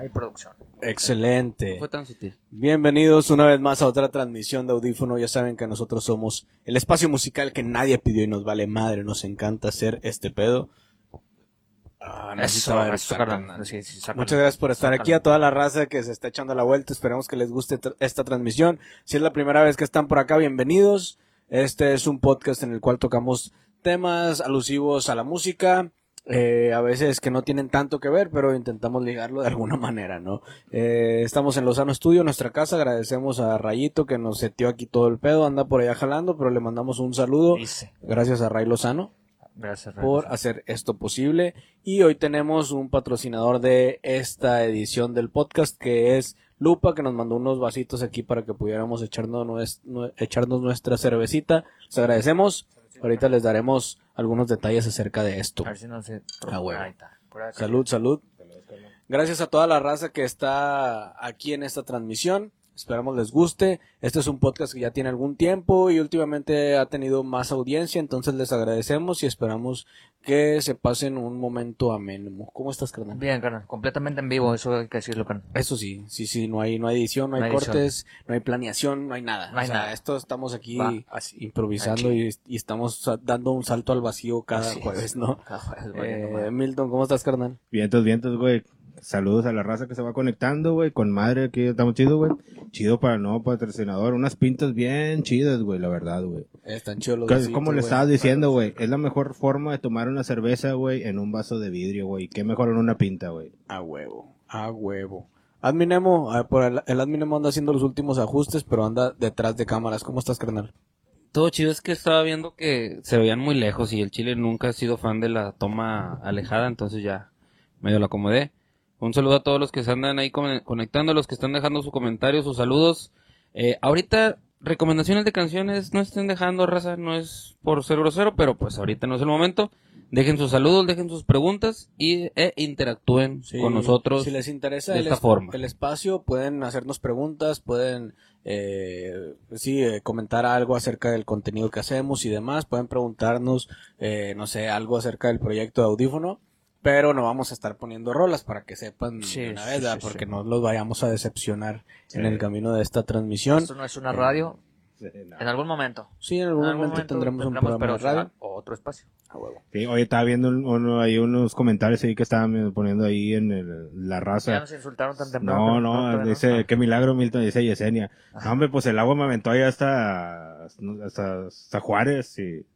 hay producción. Excelente. No fue tan sutil. Bienvenidos una vez más a otra transmisión de Audífono. Ya saben que nosotros somos el espacio musical que nadie pidió y nos vale madre. Nos encanta hacer este pedo. Ah, Eso, ver eso, carnal. Sí, sí. Muchas gracias por estar Sácalo. aquí a toda la raza que se está echando la vuelta. Esperemos que les guste tr- esta transmisión. Si es la primera vez que están por acá, bienvenidos. Este es un podcast en el cual tocamos temas alusivos a la música. Eh, a veces que no tienen tanto que ver, pero intentamos ligarlo de alguna manera, ¿no? Eh, estamos en Lozano Estudio, nuestra casa. Agradecemos a Rayito que nos setió aquí todo el pedo. Anda por allá jalando, pero le mandamos un saludo. Dice. Gracias a Ray Lozano Gracias, por hacer esto posible. Y hoy tenemos un patrocinador de esta edición del podcast que es Lupa, que nos mandó unos vasitos aquí para que pudiéramos echarnos, nues- echarnos nuestra cervecita. Les agradecemos. Ahorita les daremos algunos detalles acerca de esto. A ver si no se... Ah, acá. Salud, salud. Gracias a toda la raza que está aquí en esta transmisión. Esperamos les guste. Este es un podcast que ya tiene algún tiempo y últimamente ha tenido más audiencia, entonces les agradecemos y esperamos que se pasen un momento ameno. ¿Cómo estás, carnal? Bien, carnal. Completamente en vivo, eso hay que decirlo, carnal. Eso sí, sí, sí, no hay, no hay edición, no hay, No hay edición. cortes, no hay planeación, no hay nada. No hay o sea, nada. esto estamos aquí Va así, improvisando y, y estamos dando un salto al vacío cada Así es. jueves, ¿no? Cada jueves, Eh. Milton, ¿cómo estás, carnal? Vientos, vientos, güey. Saludos a la raza que se va conectando, güey. Con madre, aquí estamos chido, güey. Chido para el nuevo patrocinador. Unas pintas bien chidas, güey, la verdad, güey. Están chidos los Que- vasitos, Como le güey. estabas diciendo, güey. Es la mejor forma de tomar una cerveza, güey, en un vaso de vidrio, güey. Qué mejor en una pinta, güey. A huevo, a huevo. Adminemo, ah, por el, el Adminemo anda haciendo los últimos ajustes, pero anda detrás de cámaras. ¿Cómo estás, carnal? Todo chido es que estaba viendo que se veían muy lejos y el Chile nunca ha sido fan de la toma alejada, entonces ya medio lo acomodé. Un saludo a todos los que se andan ahí con- conectando, los que están dejando su comentario, sus saludos. Eh, ahorita, recomendaciones de canciones, no estén dejando raza, no es por ser grosero, pero pues ahorita no es el momento. Dejen sus saludos, dejen sus preguntas y e interactúen Sí, con nosotros. Si les interesa de el, esta es- forma. el espacio, pueden hacernos preguntas, pueden eh, sí, eh, comentar algo acerca del contenido que hacemos y demás. Pueden preguntarnos, eh, no sé, algo acerca del proyecto de audífono. Pero no vamos a estar poniendo rolas para que sepan Sí, de una vez, porque sí. no los vayamos a decepcionar en el camino de esta transmisión. Esto no es una radio. En algún momento. Sí, en algún, En algún momento, tendremos un programa de radio. será otro espacio. A huevo. Sí, oye, estaba viendo un- uno, ahí unos comentarios ahí que estaban poniendo ahí en el- la Ya raza. nos insultaron tan temprano. No, no, dice, qué milagro, Milton, dice Yesenia. Ajá. No, hombre, pues el agua me aventó ahí hasta, hasta, hasta Juárez y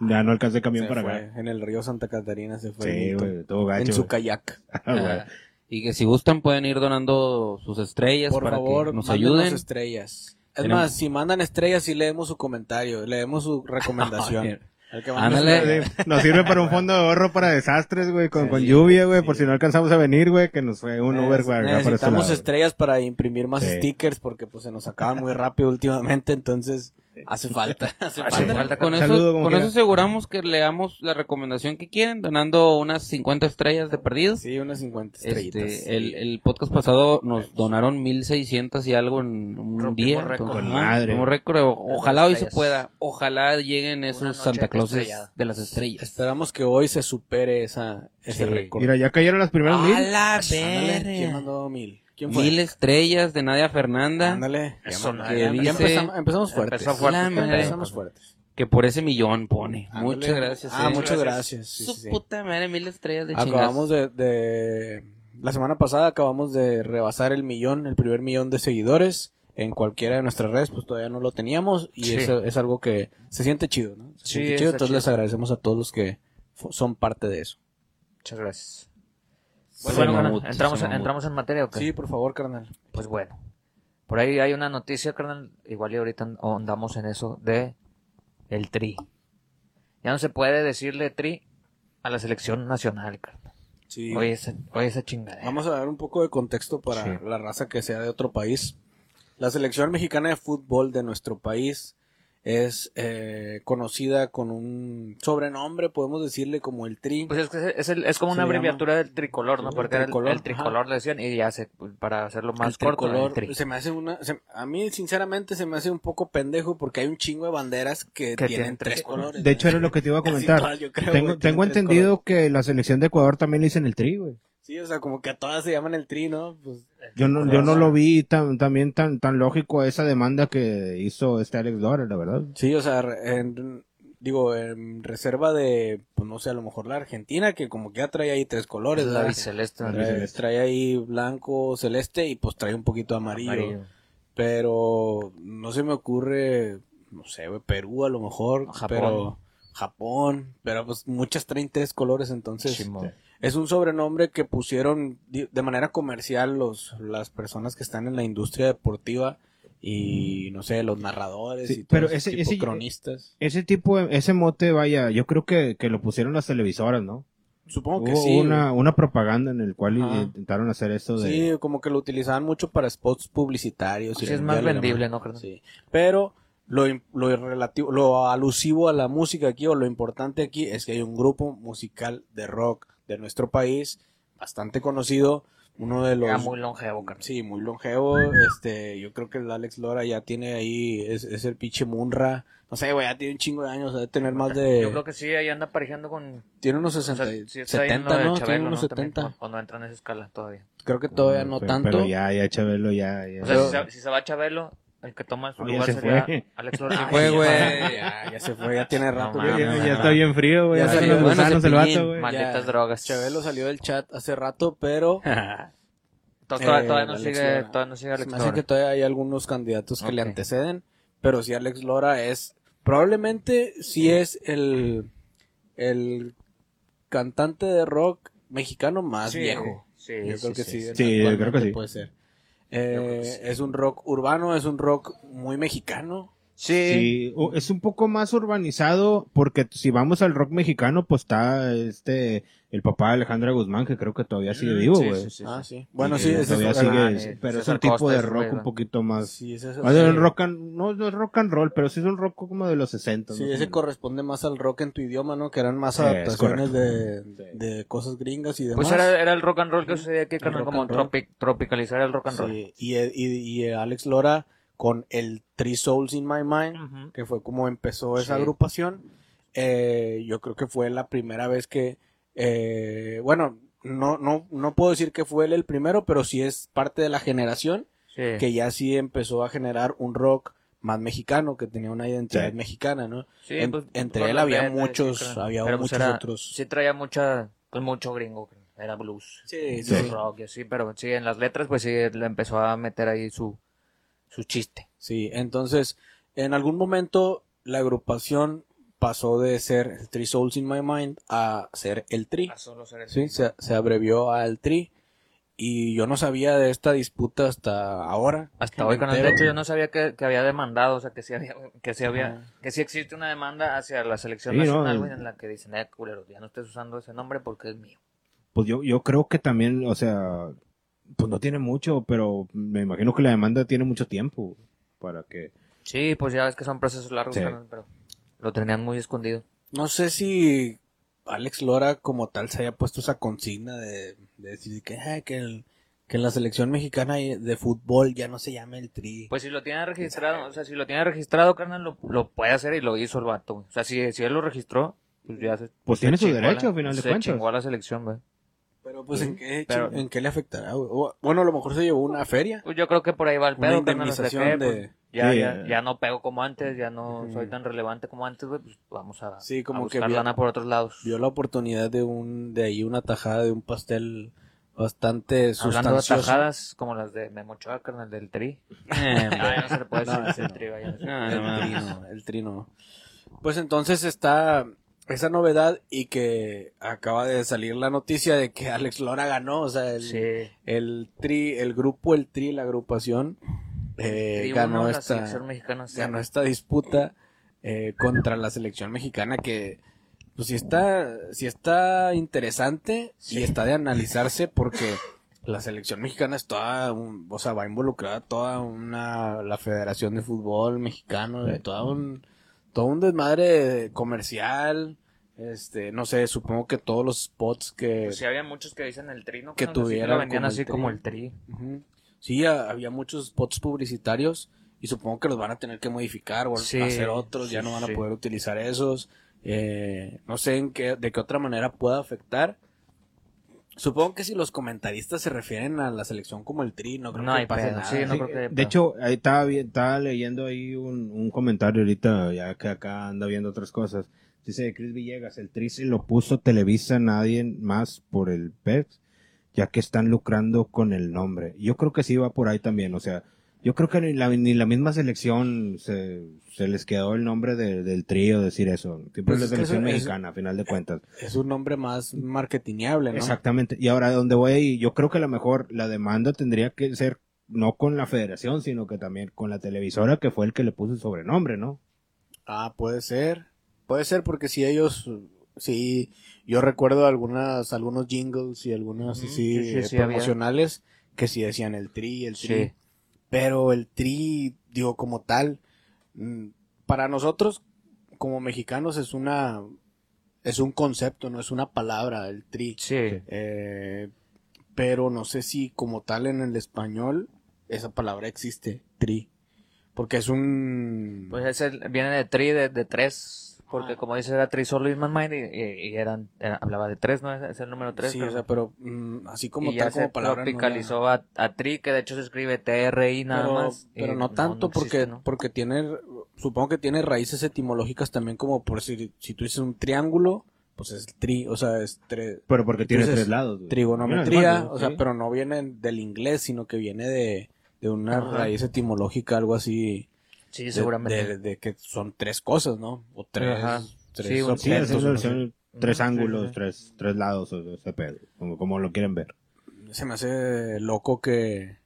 ya no alcancé camión Se para fue, acá. En el río Santa Catarina se fue. Sí, güey, todo gacho. en su kayak. Ah. Ah, y que si gustan pueden ir donando sus estrellas Por para favor, que nos ayuden. estrellas. Es Tenemos- más, si mandan estrellas, sí leemos su comentario, leemos su recomendación. El que manda Ándale. Nos sirve para un fondo de ahorro para desastres, güey, con, Sí, con lluvia, güey, sí. por si no alcanzamos a venir, güey, que nos fue un Uber, güey, este Necesitamos lado. estrellas para imprimir más Sí. stickers porque pues se nos acaban muy rápido últimamente, entonces hace falta. Hace Hace falta. falta Con eso, Saludo, como con eso aseguramos que leamos la recomendación que quieren, donando unas 50 estrellas de perdido. Sí, unas 50 estrellitas. Este, el, el podcast pasado nos donaron 1600 y algo en un Rompimos día. récord. entonces, madre. rompimos récord. Ojalá hoy se estrellas. pueda. Ojalá lleguen esos Santa Clauses de las estrellas. Esperamos que hoy se supere esa, ese Sí. récord. Mira, ya cayeron las primeras mil. ¡A la Ándale, ¿Quién verga! mandó mil? ¿Quién fue? Mil estrellas de Nadia Fernanda. Ándale. Eso, ya dice- empezamos, empezamos fuertes. Empezó fuerte, La madre. Empezamos fuertes. Que por ese millón pone. Ándale. Muchas gracias. Ah, eh. muchas gracias. Sí, Su sí, sí. puta madre, mil estrellas de Acabamos de, de- La semana pasada acabamos de rebasar el millón, el primer millón de seguidores en cualquiera de nuestras redes, pues todavía no lo teníamos y Sí. eso es algo que se siente chido, ¿no? Se Sí, siente chido, entonces chido. les agradecemos a todos los que son parte de eso. Muchas gracias. Pues bueno, mamut, entramos, entramos en materia, ¿o qué? Sí, por favor, carnal. Pues bueno. Por ahí hay una noticia, carnal. Igual y ahorita andamos en eso de el tri. Ya no se puede decirle tri a la selección nacional, carnal. Sí. Oye, esa, oye esa chingadera. Vamos a dar un poco de contexto para Sí. la raza que sea de otro país. La selección mexicana de fútbol de nuestro país es eh, conocida con un sobrenombre, podemos decirle como el Tri. Pues es que es, el- es como Se una abreviatura del tricolor, ¿no? Porque el era el, tricolor, el tricolor le decían y ya se, para hacerlo más el corto, tricolor, el tri. se me hace una, se- a mí sinceramente se me hace un poco pendejo porque hay un chingo de banderas que, Que tienen tienen tres colores. De hecho, era lo que te iba a comentar. creo, tengo tengo entendido que la selección de Ecuador también le dicen el tri, güey. Sí, o sea, como que a todas se llaman el tri, ¿no? Pues, Yo no, yo no lo vi tan, también tan, tan lógico esa demanda que hizo este Alex Lora, la verdad. sí, o sea, en- digo, en reserva de, pues no sé, a lo mejor la Argentina, que como que ya trae ahí tres colores, la. ¿no? Trae, trae ahí blanco, celeste y pues trae un poquito amarillo. Amarillo. Pero no se me ocurre, no sé, Perú a lo mejor, Japón. pero Japón, pero pues muchas traen tres colores, entonces Simón. Es un sobrenombre que pusieron de manera comercial los las personas que están en la industria deportiva y no sé, los narradores Sí, y pero todos ese- tipo ese- cronistas. Ese tipo, ese mote, vaya, yo creo que, que lo pusieron las televisoras, ¿no? Supongo que Hubo sí. una, una propaganda en el cual Ajá. intentaron hacer eso de... Sí, como que lo utilizaban mucho para spots publicitarios. y Sí, es la más vendible. ¿no? Sí. Pero lo, lo relativo, lo alusivo a la música aquí, o lo importante aquí, es que hay un grupo musical de rock de nuestro país, bastante conocido, uno de los... Ya muy longevo, carnal. Sí, muy longevo, este, yo creo que el Alex Lora ya tiene ahí, es, es el pinche Munra, no sé, güey, ya tiene un chingo de años, debe tener más de... Yo creo que sí, ahí anda parejiando con... Tiene unos o sea, 60, sí está ahí en lo 70, de ¿no? Chabelo, tiene unos ¿no? También, 70. cuando- Cuando entra en esa escala todavía. Creo que todavía no pero, tanto. Pero ya, ya Chabelo, ya... ya. O sea, Pero- si, se, si se va Chabelo, el que toma su lugar se sería fue. Alex Lora. Ay, fue, ya, güey. Ya, ya se fue, ya tiene rato. No ya, está bien frío, güey. Ya Ya salió, bueno, gusanos el vato, güey. Malditas drogas. Chabelo salió del chat hace rato, pero Eh, Todavía, todavía no Alex sigue, Lora. todavía no sigue se Alex me hace Lora. que todavía hay algunos candidatos que le anteceden, pero sí Alex Lora es, probablemente sí es el, el cantante de rock mexicano más Sí, viejo. Sí, yo creo que sí. sí. Sí, yo creo que sí. Puede ser. Eh, sí. Es un rock urbano, es un rock muy mexicano. Sí. Es un poco más urbanizado porque si vamos al rock mexicano, pues está este el papá de Alejandra Guzmán que creo que todavía sigue Mm, vivo, sí, güey. sí, sí, ah, sí. sí. Bueno, sí, ese todavía es sigue, ah, sí, eh, pero es César un tipo Costa de es rock un poquito más Sí, ese es más rock and, no, no es rock and roll, pero sí es un rock como de los 60. Sí, ¿no? ese corresponde más al rock en tu idioma, ¿no? Que eran más Sí, es adaptaciones de, Sí. de cosas gringas y demás. Pues era, era el rock and roll que sucedía aquí, como tropicalizar el rock and roll. Sí, y, y, y Alex Lora con el Three Souls in My Mind, que fue como empezó esa Sí. agrupación. Eh, yo creo que fue la primera vez que, eh, bueno, no, no, no puedo decir que fue él el primero, pero sí es parte de la generación Sí. que ya sí empezó a generar un rock más mexicano, que tenía una identidad Sí. mexicana, ¿no? Sí, En- pues, entre él había muchos- sí, claro. había Pero, pues, muchos era- otros. Sí traía mucha, pues mucho gringo, era blues. Sí, Sí. rock y así, pero sí, en las letras pues sí le empezó a meter ahí su, su chiste. Sí, entonces, en algún momento la agrupación pasó de ser el Three Souls in My Mind a ser el Tri. A solo ser el- Sí, se, se abrevió al Tri. Y yo no sabía de esta disputa hasta ahora. Hasta hoy, con el entero. de hecho yo no sabía que, que había demandado, o sea, que sí había, que sí había, que sí existe una demanda hacia la selección nacional, en la que dicen, eh, culero, ya no estés usando ese nombre porque es mío. Pues yo, yo creo que también, o sea, pues no tiene mucho, pero me imagino que la demanda tiene mucho tiempo para que... Sí, pues ya ves que son procesos largos, Sí. carnal, pero lo tenían muy escondido. No sé si Alex Lora como tal se haya puesto esa consigna de, de decir que, ah, que, el- que en la selección mexicana de fútbol ya no se llame el Tri. Pues si lo tiene registrado, o sea, si lo tiene registrado, carnal, lo, lo puede hacer y lo hizo el vato, güey. O sea, si, si él lo registró, pues ya se... Pues se tiene su derecho, la- a final de se cuentas. chingó a la selección, güey. Pero pues ¿en qué, Pero- ¿en qué le afectará? Bueno, a lo mejor se llevó una feria. Pues yo creo que por ahí va el Una pedo, carnal, o sea, indemnización que, de- pues, ya, Sí, ya, eh. ya no pego como antes, ya no soy tan relevante como antes, güey, pues vamos a, Sí, como a que buscar vio- lana por otros lados. Vio la oportunidad de un de ahí una tajada de un pastel bastante Hablando de sustancioso. tajadas como las de Memo Ochoa, carnal, del tri. Ah, ya no se le puede decir No, el no. tri, vaya. No, el no trino, el trino. Pues entonces está esa novedad y que acaba de salir la noticia de que Alex Lora ganó, o sea, el, Sí. el tri, el grupo, el tri, la agrupación eh, Tri ganó uno, esta mexicana se- ganó esta disputa eh, contra la selección mexicana que pues sí está sí está interesante y está de analizarse porque la selección mexicana es toda un- o sea va involucrada toda una la Federación de Fútbol Mexicano de todo un todo un desmadre comercial este no sé supongo que todos los spots que Pues sí, había muchos que dicen el tri, ¿no? Que? Sí tuvieran lo vendían como así como el tri. Sí, a- había muchos spots publicitarios y supongo que los van a tener que modificar o Sí, hacer otros, ya no van a poder utilizar esos. Eh, no sé en qué, de qué otra manera pueda afectar. Supongo que si los comentaristas se refieren a la selección como el tri, no creo No que hay pase pedo, nada. sí, no Sí, creo que de pedo. hecho, ahí estaba, estaba leyendo ahí un, un comentario ahorita, ya que acá anda viendo otras cosas. Dice Chris Villegas, el tri se lo puso Televisa nadie más por el PEX, ya que están lucrando con el nombre. Yo creo que sí va por ahí también, o sea, yo creo que ni la, ni la misma selección se, se les quedó el nombre de- del trío decir eso. Siempre Pues es la selección eso es- mexicana, a final de cuentas. Es un nombre más marketingable, ¿no? Exactamente. Y ahora, donde voy ahí, yo creo que a lo mejor la demanda tendría que ser no con la federación, sino que también con la televisora, que fue el que le puso el sobrenombre, ¿no? Ah, puede ser. Puede ser porque si ellos, sí, yo recuerdo algunas, algunos jingles y algunos sí, sí, sí, había. promocionales que sí decían el tri, el tri. Pero el tri, digo, como tal, mm, para nosotros como mexicanos es una, es un concepto, no es una palabra, el tri. Sí. Eh, pero no sé si como tal en el español esa palabra existe, tri. Porque es un... Pues ese viene de tri, de, de tres, porque Ah. como dice era tri solo my mind y, y- y eran, era- hablaba de tres, ¿no? Es, es el número tres. sí, pero- o sea, pero mm, así como y ya tal se como palabra. no la- tropicalizó a, a tri, que de hecho se escribe T-R-I nada pero, más. y pero no tanto porque, existe, ¿no? porque tiene, supongo que tiene raíces etimológicas también como por si, si tú dices un triángulo, pues es tri, o sea, es tre- Pero porque tiene tres lados. güey. trigonometría, o sea, sí. pero no viene del inglés, sino que viene de, de una Ajá. raíz etimológica, algo así. Sí, de- seguramente. De, de que son tres cosas, ¿no? O tres, Ajá. tres Sí, Sí, objetos, sé. versión, tres Sí, ángulos, sí. tres, tres lados, o ese pedo, como, como lo quieren ver. se me hace loco que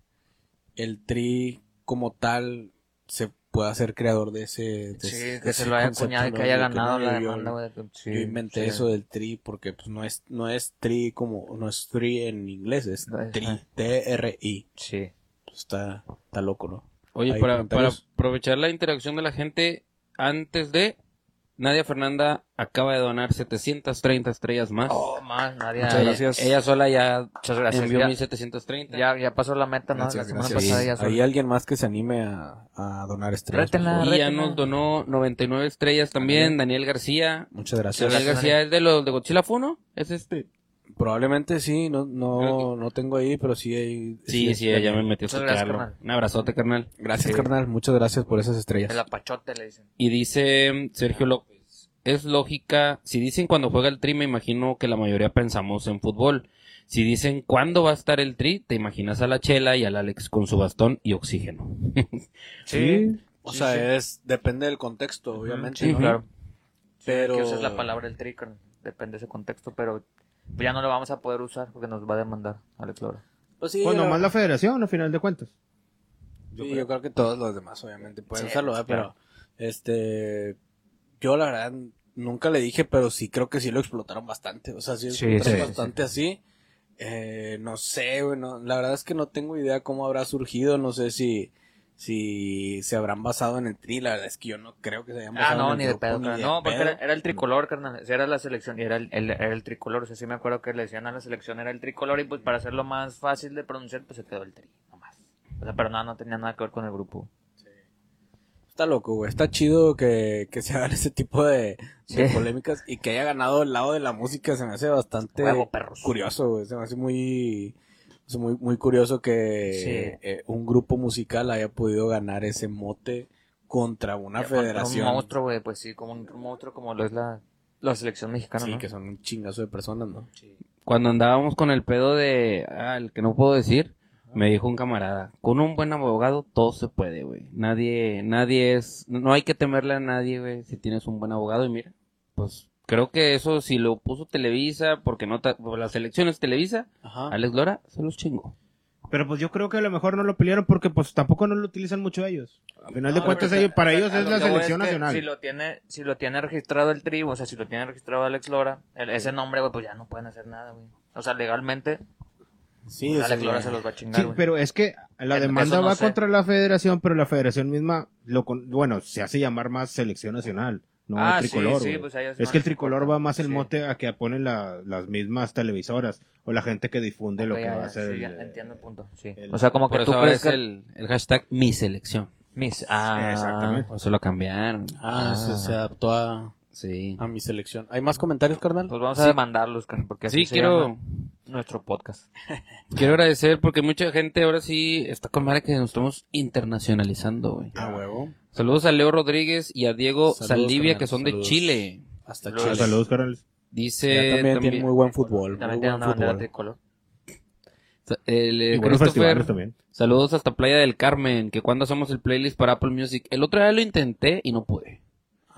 el tri como tal se pueda ser creador de ese de Sí, ese- que se lo haya acuñado y que haya ganado no, la yo- demanda, güey. sí, yo inventé sí. eso del tri porque pues no es no es tri como no es tri en inglés es tri T R I Sí. Pues está está loco no Oye, ¿Hay para, aprovechar la interacción de la gente, antes de Nadia Fernanda acaba de donar 730 estrellas más. Oh, más, nadie. Muchas ella, gracias. ella sola ya Muchas gracias. envió Ya, 1730. ya, ya pasó la meta, ¿no? Gracias, la semana gracias. pasada ya hay alguien más que se anime a, a donar estrellas Rétenla, y ya nos donó 99 estrellas también. Daniel García. muchas gracias Daniel gracias, García es de los de Godzilla Funo. ¿Es este? Probablemente sí no no no tengo ahí pero sí hay Sí, sí, ella me metió a carnal. Un abrazote, carnal. gracias Sí. carnal muchas gracias por esas estrellas El apachote le dicen. Y dice Sergio López, es lógica, si dicen cuando juega el tri, me imagino que la mayoría pensamos en fútbol. Si dicen cuándo va a estar el tri, te imaginas a la Chela y al Alex con su bastón y oxígeno. Sí, O Sí, sea, sí. es depende del contexto, obviamente. Sí, ¿no? claro. Pero Que uses la palabra el tri, carnal. depende de ese contexto, pero ya no lo vamos a poder usar porque nos va a demandar Alex Lora. Pues sí, Pues yo, nomás la federación, a final de cuentas. sí, yo creo que todos los demás, obviamente, pueden Sí, usarlo, pues, ¿eh? pero claro. este, yo la verdad nunca le dije, pero sí creo que sí lo explotaron bastante. O sea, sí, Sí, explotaron sí, bastante así. Eh, no sé, güey, no- la verdad es que no tengo idea cómo habrá surgido, no sé si si se habrán basado en el tri, la verdad es que yo no creo que se hayan basado Ah, no, en ni el de grupo, pedo, ni de No, porque pedo. era, era el tricolor, carnal. Era la selección y era el, el- era el tricolor. O sea, sí me acuerdo que le decían a la selección era el tricolor y pues para hacerlo más fácil de pronunciar, pues se quedó el tri, nomás. O sea, pero nada, no tenía nada que ver con el grupo. Está loco, güey. Está chido que, que se hagan ese tipo de, de Sí. polémicas y que haya ganado el lado de la música. Se me hace bastante Huevo, curioso, güey. Se me hace muy, es muy, muy curioso que Sí. eh, un grupo musical haya podido ganar ese mote contra una Ya, contra federación. Un monstruo, güey, pues sí, como un monstruo como lo es la, la selección mexicana, Sí, ¿no? que son un chingazo de personas, ¿no? Cuando andábamos con el pedo de, ah, el que no puedo decir, me dijo un camarada, con un buen abogado todo se puede, güey. Nadie, nadie es, no hay que temerle a nadie, güey, si tienes un buen abogado y mira, pues creo que eso si lo puso Televisa, porque no, ta- por las elecciones Televisa, Ajá. Alex Lora se los chingó. Pero pues yo creo que a lo mejor no lo pelearon porque pues tampoco no lo utilizan mucho ellos. A final de cuentas ellos, para o sea, ellos es la selección que nacional. Si lo tiene, si lo tiene registrado el tribu, o sea, si lo tiene registrado Alex Lora, el- ese nombre, güey, pues ya no pueden hacer nada, güey. O sea, legalmente, Sí, sea, Alex Lora se los va a chingar, Sí, güey. pero es que la demanda no va sé. contra la federación, pero la federación misma, lo con- bueno, se hace llamar más selección nacional, no Ah, sí, tricolor. sí, pues es que el tricolor importa. va más el Sí. mote a que ponen la- las mismas televisoras o la gente que difunde lo que ya, va a hacer. sí, ya entiendo el punto, sí. el- o sea, como que tú crees es que... el, el hashtag mi selección. Mis... Ah, Exactamente. Por eso lo cambiaron. Ah, se, se adaptó a, Sí. a mi selección. ¿Hay más comentarios, carnal? Pues vamos Sí. a demandarlos, carnal, porque así Sí, se quiero, llama. nuestro podcast. Quiero agradecer porque mucha gente ahora sí está con madre que nos estamos internacionalizando, güey. A huevo. Saludos a Leo Rodríguez y a Diego Saludos, Saldivia, carnal, que son de. Chile. Hasta Saludos. Chile. Saludos, carnales. Dice Ya también, también, tiene muy buen fútbol. También tiene buen una bandera fútbol. tricolor. el, eh, Christopher, festivales también. saludos hasta Playa del Carmen, que cuando hacemos el playlist para Apple Music. El otro día lo intenté y no pude.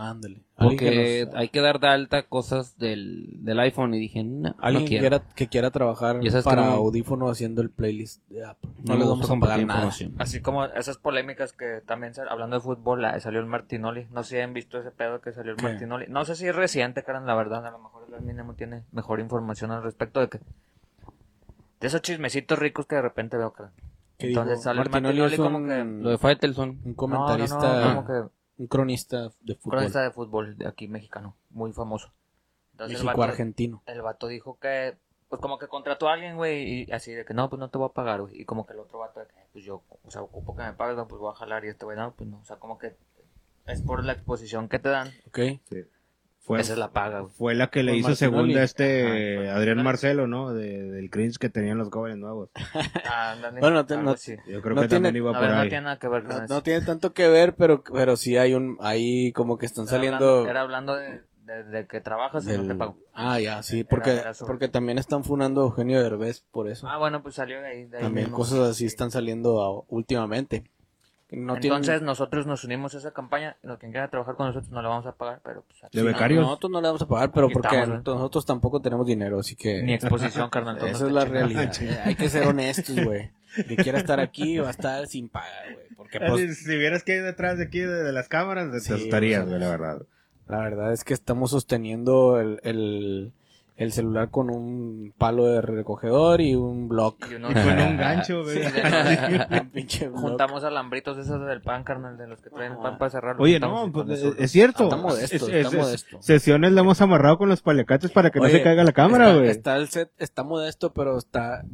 Ándale. Porque Alguien que nos- hay que dar de alta cosas del, del iPhone y dije, no, no Alguien que quiero. quiera, que quiera trabajar para no- audífono haciendo el playlist de Apple. No, No, les vamos a pagar nada. Así como esas polémicas que también, hablando de fútbol, salió el Martinoli. No sé si han visto ese pedo que salió el ¿Qué? Martinoli. No sé si es reciente, Karen, la verdad. A lo mejor el mínimo tiene mejor información al respecto de que... De esos chismecitos ricos que de repente veo, Karen. ¿Qué Entonces dijo? sale el Martinoli Martinoli como un, que... Lo de Faitelson. un No, comentarista, no, no, como que un cronista de fútbol. cronista de fútbol de aquí mexicano, muy famoso. Entonces el vato, argentino. el vato dijo que, pues como que contrató a alguien, güey, y así de que no, pues no te voy a pagar, güey. Y como que el otro vato de que, pues yo, o sea, ocupo que me pagues, no, pues voy a jalar y este güey, no, pues no. O sea, como que es por la exposición que te dan, ¿Ok? Fue, esa es la paga, güey. fue la que le hizo segunda a este Ajá, Adrián. Marcelo, ¿no? De- del cringe que tenían los jóvenes nuevos. Ah, ándale, Bueno, te- algo no- así. Yo creo No que tiene- también iba A por ver, no ahí. tiene nada que ver con No, eso. no tiene tanto que ver, pero, pero sí hay un, ahí como que están Era saliendo. hablando- Era hablando de, de, de que trabajas y no te pago. Ah, ya, sí, Era- porque, era sobre- porque también están funando a Eugenio Derbez por eso. Ah, bueno, pues salió de ahí. de ahí también mismo. cosas así Sí. están saliendo a- últimamente. No Entonces tienen- nosotros nos unimos a esa campaña. Los que quieran trabajar con nosotros no le vamos a pagar, pero pues, De becarios. Nosotros no le vamos a pagar, pero Aquí porque estamos, ¿eh? nosotros tampoco tenemos dinero, así que... Ni exposición, carnal. entonces Esa es la realidad. Hay que ser honestos, güey. Que quiera estar aquí va a estar sin paga, güey. Porque pues, si vieras que hay detrás de aquí de, las cámaras, te Sí, asustarías, güey, la verdad. la verdad es que estamos sosteniendo el, el, el celular con un palo de recogedor y un block. Y uno- Y con un gancho, güey. Sí, de- Un pinche block. Juntamos alambritos esos del pan, carnal, de los que traen el pan para cerrarlo. Oye, no, pues, es cierto. Está modesto, Es- está es- es- modesto. Sesiones la hemos amarrado con los paliacates para que no se caiga la cámara, está, güey. Está el set, está modesto, pero está.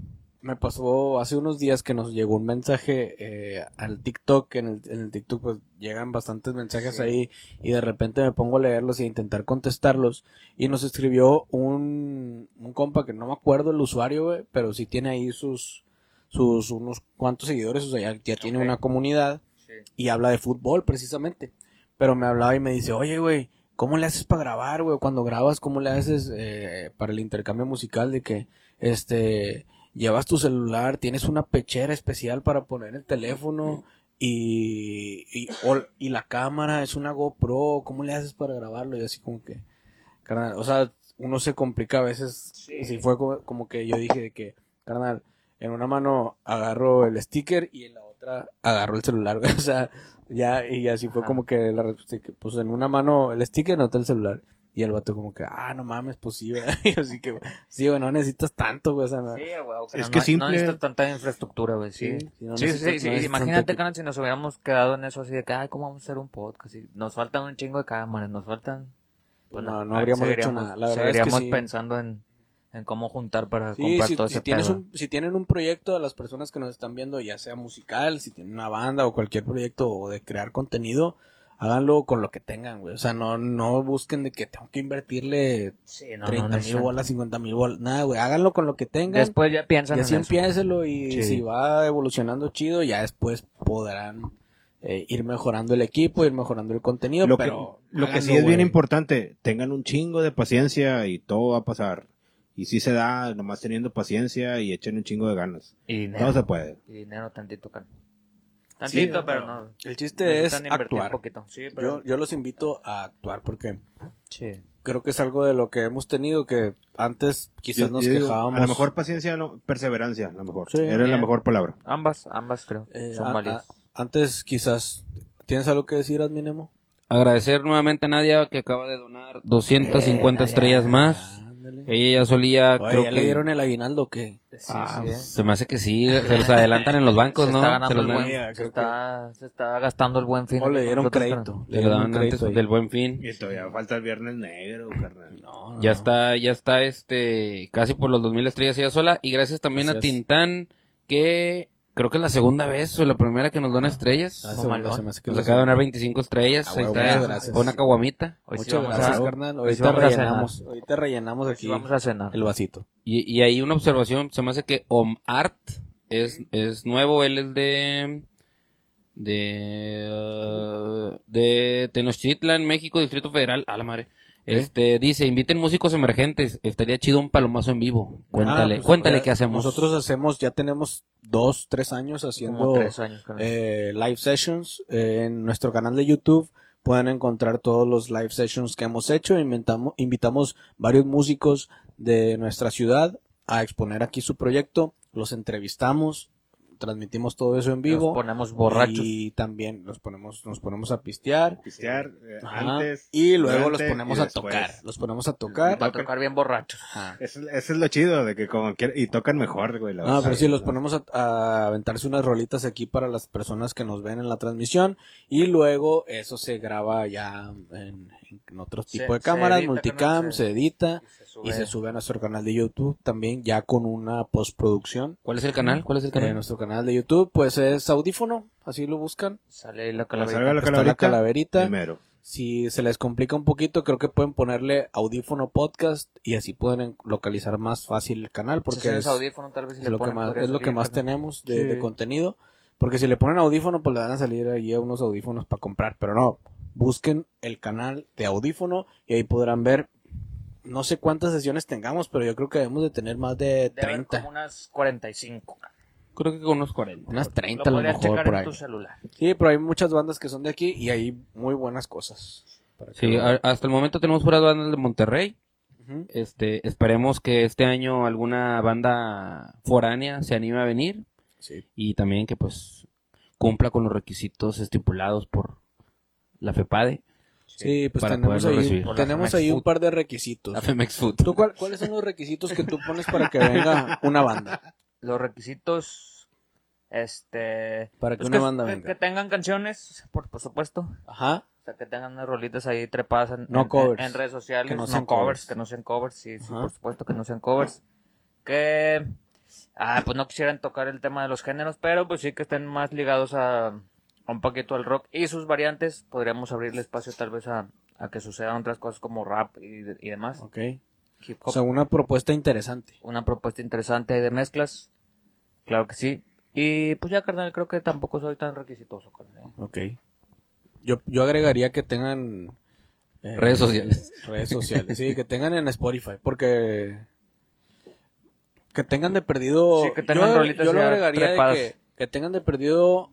Me pasó hace unos días que nos llegó un mensaje eh, al TikTok. En el, en el TikTok, pues llegan bastantes mensajes Sí. ahí. Y de repente me pongo a leerlos y a intentar contestarlos. Y nos escribió un, un compa que no me acuerdo el usuario, pero sí tiene ahí sus, sus unos cuantos seguidores. O sea, ya, ya tiene una comunidad Sí. y habla de fútbol precisamente. Pero me hablaba y me dice, oye, güey, ¿cómo le haces para grabar, güey? Cuando grabas, ¿cómo le haces eh, para el intercambio musical de que, este, llevas tu celular, tienes una pechera especial para poner el teléfono y, y, o- y la cámara es una GoPro, ¿cómo le haces para grabarlo? Y así como que, carnal, o sea, uno se complica a veces. Sí. Sí, fue como, como que yo dije de que, carnal, en una mano agarro el sticker y en la otra agarro el celular. O sea, ya, y así fue Ajá. como que la pues en una mano el sticker, en otra el celular. Y el vato como que, ah, no mames, pues sí, ¿verdad? Y así que, sí, güey, no necesitas tanto, güey, o sea, no- Sí, güey, o sea, Es no que simple- No necesitas tanta infraestructura, güey, sí. Sí, sí, no Sí, sí, necesitas- sí, sí, no necesitas Imagínate, carnal, si nos hubiéramos quedado en eso así de que, ay, ¿cómo vamos a hacer un podcast? Y nos faltan un chingo de cámaras, nos faltan... Pues no, no habríamos hecho nada. La verdad es que seguiríamos sí. pensando en, en cómo juntar para Sí, comprar si, todo si ese tienes un, si tienen un proyecto a las personas que nos están viendo, ya sea musical, si tienen una banda o cualquier proyecto o de crear contenido, háganlo con lo que tengan, güey. O sea, no, no busquen de que tengo que invertirle Sí, no, no, 30 no, mil no. bolas, 50 mil bolas. Nada, güey. Háganlo con lo que tengan. Después ya piensan y así empiécelo y Sí. si va evolucionando chido, ya después podrán eh, ir mejorando el equipo, ir mejorando el contenido, Lo que, pero lo que sí es bien importante, tengan un chingo de paciencia y todo va a pasar. Y si se da, nomás teniendo paciencia y echen un chingo de ganas. Y dinero. Todo se puede. Y dinero tantito, carnal. Tantito, Sí, pero no. El chiste es necesitan actuar. poquito. Sí, pero... Yo, yo los invito a actuar porque Sí. creo que es algo de lo que hemos tenido que antes quizás Yo- nos yo digo, quejábamos. A lo mejor paciencia, no, perseverancia, a lo mejor. Sí. Era la mejor palabra. Ambas, ambas creo. Eh, son a- válidas. a- antes quizás ¿Tienes algo que decir, Adminemo? Agradecer nuevamente a Nadia que acaba de donar 250 estrellas más. Ándale. Ella ya solía, Oye, creo ¿ya que... le dieron el aguinaldo o qué? Sí, Ah, sí, eh. Se me hace que sí, se los adelantan en los bancos, se ¿no? está Se ganando los buen, se, está, se está gastando el buen fin. O le dieron crédito. se lo daban antes ahí. del buen fin. Y todavía falta el viernes negro, carnal. No, no, Ya no. está, ya está este, casi por los 2000 estrellas ella sola. Y gracias también a. Tintán que creo que es la segunda vez o la primera que nos dona estrellas. Ah, malón. Nos acaba de donar 25 estrellas. Ah, Ahí está. muchas gracias. Una caguamita. Hoy sí Muchas gracias, a, carnal. hoy sí Ahorita a rellenamos, ahorita rellenamos sí aquí vamos a cenar. el vasito. Y, y hay una observación, se me hace que OmArt es, es nuevo, él es de de uh, de Tenochtitlan, México, Distrito Federal, a la madre. Este dice, inviten músicos emergentes, estaría chido un palomazo en vivo. Cuéntale, Ah, pues, cuéntale eh, qué hacemos. Nosotros hacemos, ya tenemos dos, tres años haciendo tres años, carnal. eh, live sessions eh, en nuestro canal de YouTube. Pueden encontrar todos los live sessions que hemos hecho. Inventamos, invitamos varios músicos de nuestra ciudad a exponer aquí su proyecto. Los entrevistamos, transmitimos todo eso en vivo. Nos ponemos borrachos. Y también nos ponemos, nos ponemos a pistear. Pistear eh, antes. y luego los ponemos a tocar. Los ponemos a tocar. Va a tocar bien borrachos. Eso, eso es lo chido, de que como quiera- y tocan mejor, güey. la No, verdad. pero sí, los ponemos a, a aventarse unas rolitas aquí para las personas que nos ven en la transmisión y luego eso se graba ya en, en otro Se- tipo de se cámaras, multicam, se se- edita Y y se sube a nuestro canal de YouTube también ya con una postproducción. ¿Cuál es el canal? ¿Cuál es el canal? nuestro canal de YouTube pues es audífono, así lo buscan. Sale ahí la calaverita. la calaverita, primero. Si se les complica un poquito, creo que pueden ponerle audífono podcast y así pueden en- localizar más fácil el canal porque Si es, audífono, tal vez si es lo que más, es lo que más tenemos de, contenido. Porque si le ponen audífono, pues le van a salir ahí a unos audífonos para comprar. Pero no, busquen el canal de audífono y ahí podrán ver. No sé cuántas sesiones tengamos, pero yo creo que debemos de tener más de Debe haber 30. como unas 45. Creo que con unos 40. Unas Lo 30 a lo mejor checar por en ahí. tu celular. Sí, pero hay muchas bandas que son de aquí y hay muy buenas cosas. para que Sí, lo- a- hasta el momento tenemos puras bandas de Monterrey. Ujú. Este, esperemos que este año alguna banda foránea se anime a venir Sí. y también que pues cumpla con los requisitos estipulados por la FEPADE, Sí, pues para tenemos, poderlo ahí, recibir. Tenemos ahí un par de requisitos. la FEMEX Food. ¿Tú cuál- ¿Cuáles son los requisitos que tú pones para que venga una banda? Los requisitos, este... Para que pues una que, banda que- venga. que tengan canciones, por, por supuesto. Ajá. O sea, que tengan unas rolitas ahí trepadas en, No en- covers. en redes sociales. Que no no, sean covers, covers. que no sean covers, sí, sí, por supuesto que no sean covers. Que, ah, pues no quisieran tocar el tema de los géneros, pero pues sí que estén más ligados a, a un poquito al rock y sus variantes. Podríamos abrirle espacio tal vez a, a que sucedan otras cosas como rap y, y demás. Ok. Hip O sea, una propuesta interesante. Una propuesta interesante de mezclas. Claro que sí. Y pues ya, carnal, creo que tampoco soy tan requisitoso, carnal. ¿eh? Ok. Yo, yo agregaría que tengan... eh, Redes sociales. Redes sociales, sí, que tengan en Spotify, porque... Que tengan de perdido... Sí, que tengan yo, yo lo ya agregaría de que, que tengan de perdido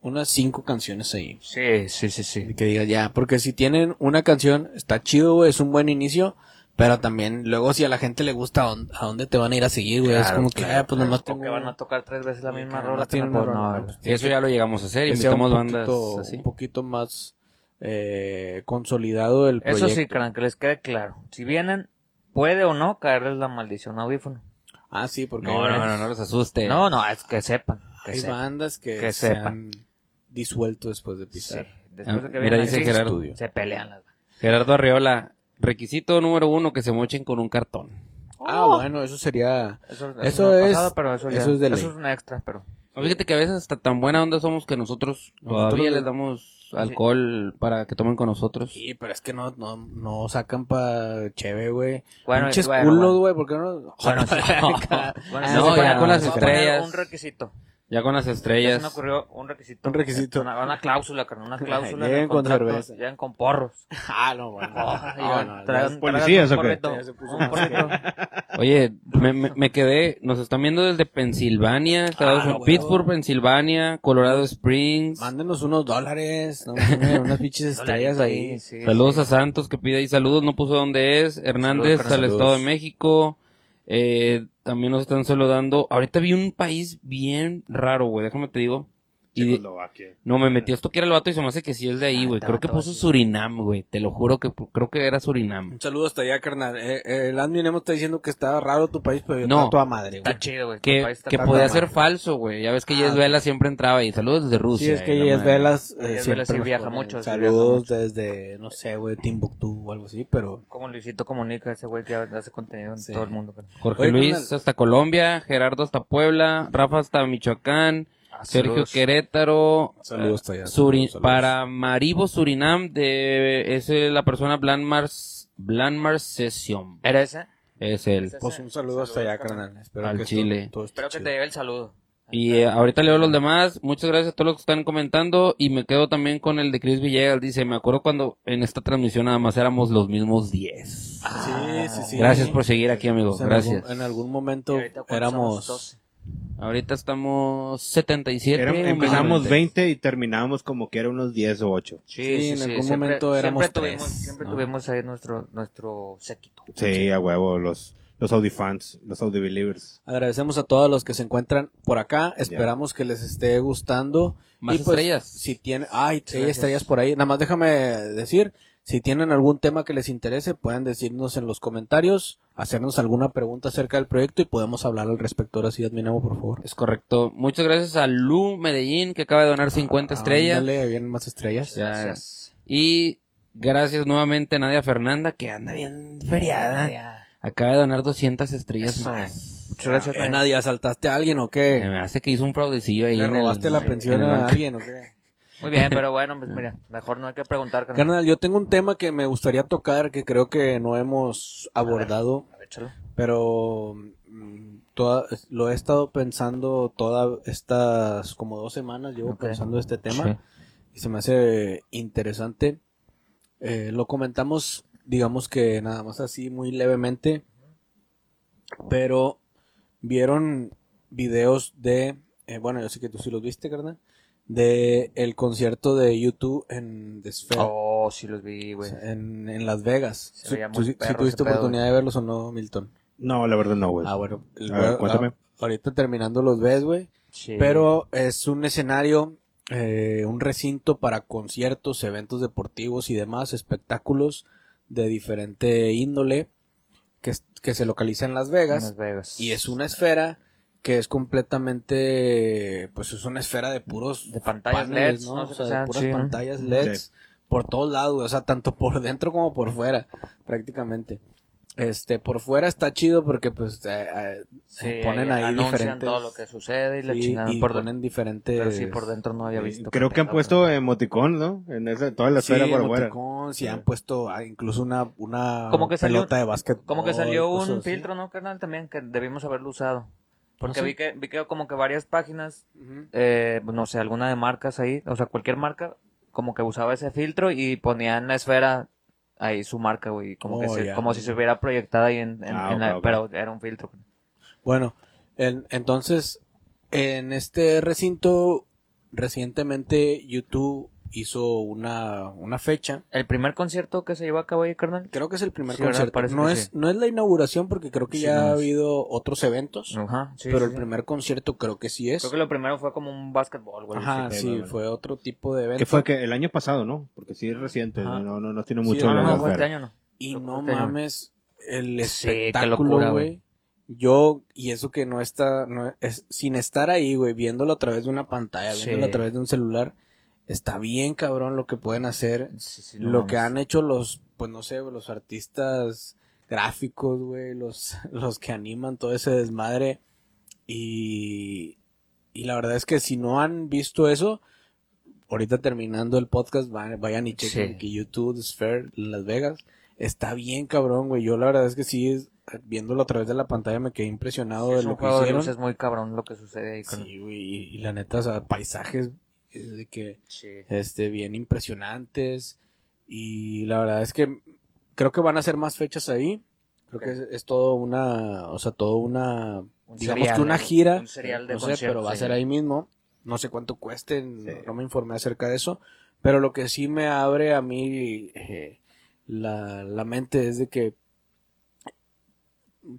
unas cinco canciones ahí. Sí, sí, sí, sí. Y que diga ya, porque si tienen una canción, está chido, es un buen inicio, pero también luego si a la gente le gusta, ¿a dónde, te van a ir a seguir, güey? es Claro, como que, claro, ah, pues nomás tengo... que van a tocar tres veces la Sí, misma rola. no rola, no, pues, Eso ya lo llegamos a hacer, un invitamos poquito, bandas así. un poquito más eh, consolidado el proyecto. Eso sí, carnal, que les quede claro. Si vienen, puede o no caerles la maldición audífono. Ah, sí, porque No, no, no, no los asuste. No, no, es que sepan. Que hay sepan. bandas que, que se sepan. han disuelto después de Sí. pisar. Después de que Mira, vienen dice Gerardo. se pelean las Gerardo Arreola, requisito número uno, que se mochen con un cartón. Ah, bueno, eso sería... Eso, Eso no ha es- pasado, pero eso, ya- eso es de ley. eso es un extra, pero No, Fíjate que a veces hasta tan buena onda somos que nosotros, todavía le- les damos alcohol para que tomen con nosotros. Sí, pero es que no, no, no sacan pa' cheve, güey. Bueno, Pinches bueno, culos, bueno. güey, ¿por qué no? Bueno, sí. Bueno, Ah, no, sí, ya con las estrellas. Un requisito. Ya con las Ya se estrellas. me ocurrió un requisito. Un requisito. Una, una cláusula, carnal, una cláusula. Lleguen con contrato, cerveza. Lleguen con porros. Ah, no, bueno. Oh, No, no, ya- ¿Policías o qué? Oye, me, me- me quedé, nos están viendo desde Pensilvania, Estados Ah, Unidos, huevo. Pittsburgh, Pensilvania, Colorado Springs. Mándenos unos dólares, no, Una- unas pinches estrellas ahí. Sí, Saludos sí. a Santos que pide ahí saludos, no puso dónde es. Hernández Saludos, al saludos. Estado de México. Eh, también nos están saludando. Ahorita vi un país bien raro, güey, déjame te digo. Y de- Checoslovaquia. no, me metí a esto que era el vato y se me hace que sí es de ahí, güey. Ah, Creo que puso. Surinam, güey. Te lo juro que creo que era Surinam. Un saludo hasta allá, carnal. Eh, eh, el admin está diciendo que está raro tu país, pero yo No. toda madre, güey. Está chido, güey. Que, que podía ser falso, güey. Ya ves que Ah, Yes ok. Vela siempre entraba ahí. Saludos desde Rusia. Sí, es que Yes. Velas eh, Velas siempre sí viaja mucho, Saludos viaja desde, no sé, güey, Timbuktu o algo así, pero... Como Luisito Comunica, ese güey que hace contenido en Sí. todo el mundo. Jorge Oye, Luis carnal. hasta Colombia, Gerardo hasta Puebla, Rafa hasta Michoacán, Ah, Sergio saludos. Querétaro. Saludos hasta allá, Suri- saludos. Para Maribo Surinam, de, es eh, la persona Blanmar, Blanmar Session. ¿Era ese? Es él. Pues un saludo hasta allá, carnal. Espero Al que esto- Chile. todo Espero que chido. te lleve el saludo. Y eh, ahorita leo los demás. Muchas gracias a todos los que están comentando. Y me quedo también con el de Chris Villegas. Dice, me acuerdo cuando en esta transmisión nada más éramos los mismos 10. Sí, sí, sí. Gracias por seguir aquí, amigo. Pues en Gracias. algún- en algún momento éramos... 12. Ahorita estamos 77. Era- empezamos menos. 20 y terminábamos como que era unos 10 o 8. Sí, en algún momento éramos siempre tuvimos, tres, siempre ¿no? tuvimos ahí nuestro, nuestro séquito. Sí, a huevo, los, los Audi fans, los Audi believers. Agradecemos a todos los que se encuentran por acá. Esperamos que les esté gustando. Más Y, pues, estrellas. Si tiene, ay, sí, estrellas por ahí. Nada más déjame decir, si tienen algún tema que les interese, pueden decirnos en los comentarios, hacernos alguna pregunta acerca del proyecto y podemos hablar al respecto. Ahora sí, adminamos, por favor. Es correcto. Muchas gracias a Lu Medellín, que acaba de donar 50 estrellas. Ándale, ahí vienen más estrellas. Ya. Gracias. Y gracias nuevamente a Nadia Fernanda, que anda bien feriada. Acaba de donar 200 estrellas Eso. más. Muchas gracias. ¿Qué, Nadia. ¿Asaltaste a alguien o qué? Me hace que hizo un fraudecillo ahí. ¿Le en el- robaste la en pensión el a alguien o qué? Muy bien, pero bueno, pues mira, mejor no hay que preguntar. carnal. Carnal, yo tengo un tema que me gustaría tocar que creo que no hemos abordado. A ver, pero mm, toda, lo he estado pensando todas estas como dos semanas llevo pensando este tema Sí. y se me hace interesante Eh, lo comentamos digamos que nada más así muy levemente pero vieron videos de eh, bueno yo sé que tú sí los viste carnal de el concierto de YouTube en The Sphere, Oh, sí los vi, güey. en, en Las Vegas Se Si- sí- tuviste oportunidad de verlos o no Milton No, la verdad no, güey. Ah, bueno. el- A ver, ah, cuéntame. ahorita terminando los ves, güey. Sí. Pero es un escenario, eh, un recinto para conciertos, eventos deportivos y demás, espectáculos de diferente índole que, que se localiza en Las En Vegas. Las Vegas. Y es una esfera que es completamente, pues es una esfera de puros De pantallas paneles, LEDs, ¿no? no O sea, de puras sí, ¿no? pantallas LEDs por todos lados, o sea, tanto por dentro como por fuera, prácticamente. Este, por fuera está chido porque pues eh, eh, Sí, ponen ahí anuncian diferentes todo lo que sucede y la sí, chingada y por ponen diferentes Pero sí, por dentro no había visto. Creo que han puesto emoticón, ¿no? En esa, toda la sí, esfera por afuera. emoticons, y Sí. han puesto ah, incluso una, una Como que salió- pelota de básquet. Como que salió un filtro, ¿no, carnal? También que debimos haberlo usado. Porque ¿Ah, sí? vi que vi que como que varias páginas, eh, no sé, alguna de marcas ahí, o sea, cualquier marca, como que usaba ese filtro y ponía en la esfera ahí su marca, güey, como Oh, que se- ya. como si se hubiera proyectado ahí en, en- Ah, en la- pero era un filtro. Bueno, en- entonces, en este recinto, recientemente YouTube hizo una, una fecha. El primer concierto que se llevó a cabo ahí, carnal. Creo que es el primer concierto. No es, sí. no es la inauguración porque creo que Sí, ya no ha habido otros eventos. Ajá, sí, pero sí, el sí. primer concierto creo que sí es. Creo que lo primero fue como un básquetbol, güey. Ajá, sí. fue otro tipo de evento. Que fue que el año pasado, ¿no? Porque sí es reciente, Ajá. no, no, no tiene mucho no, No, no, no, fue este año no. Y no no. mames, el espectáculo, locura, güey. Yo, y eso que no está, no es, sin estar ahí, güey, viéndolo a través de una pantalla, Sí. viéndolo a través de un celular, está bien cabrón lo que pueden hacer, Sí, sí, no lo que han hecho los, pues no sé, los artistas gráficos, güey, los, los que animan todo ese desmadre. Y, y la verdad es que si no han visto eso, ahorita terminando el podcast, vayan, y chequen Sí. que YouTube Sphere Las Vegas. Está bien cabrón, güey. Yo la verdad es que sí, es- viéndolo a través de la pantalla me quedé impresionado Sí, de es lo que hicieron. luces muy cabrón lo que sucede ahí con... Sí, güey, y, y la neta, o sea, paisajes de que Sí. este bien impresionantes y la verdad es que creo que van a ser más fechas ahí. Creo que es, es todo una, o sea, todo una Un digamos serial, que una gira, Un serial de no sé, pero va a ser ahí mismo. No sé cuánto cueste, Sí. no me informé acerca de eso, pero lo que sí me abre a mí eh, la, la mente es de que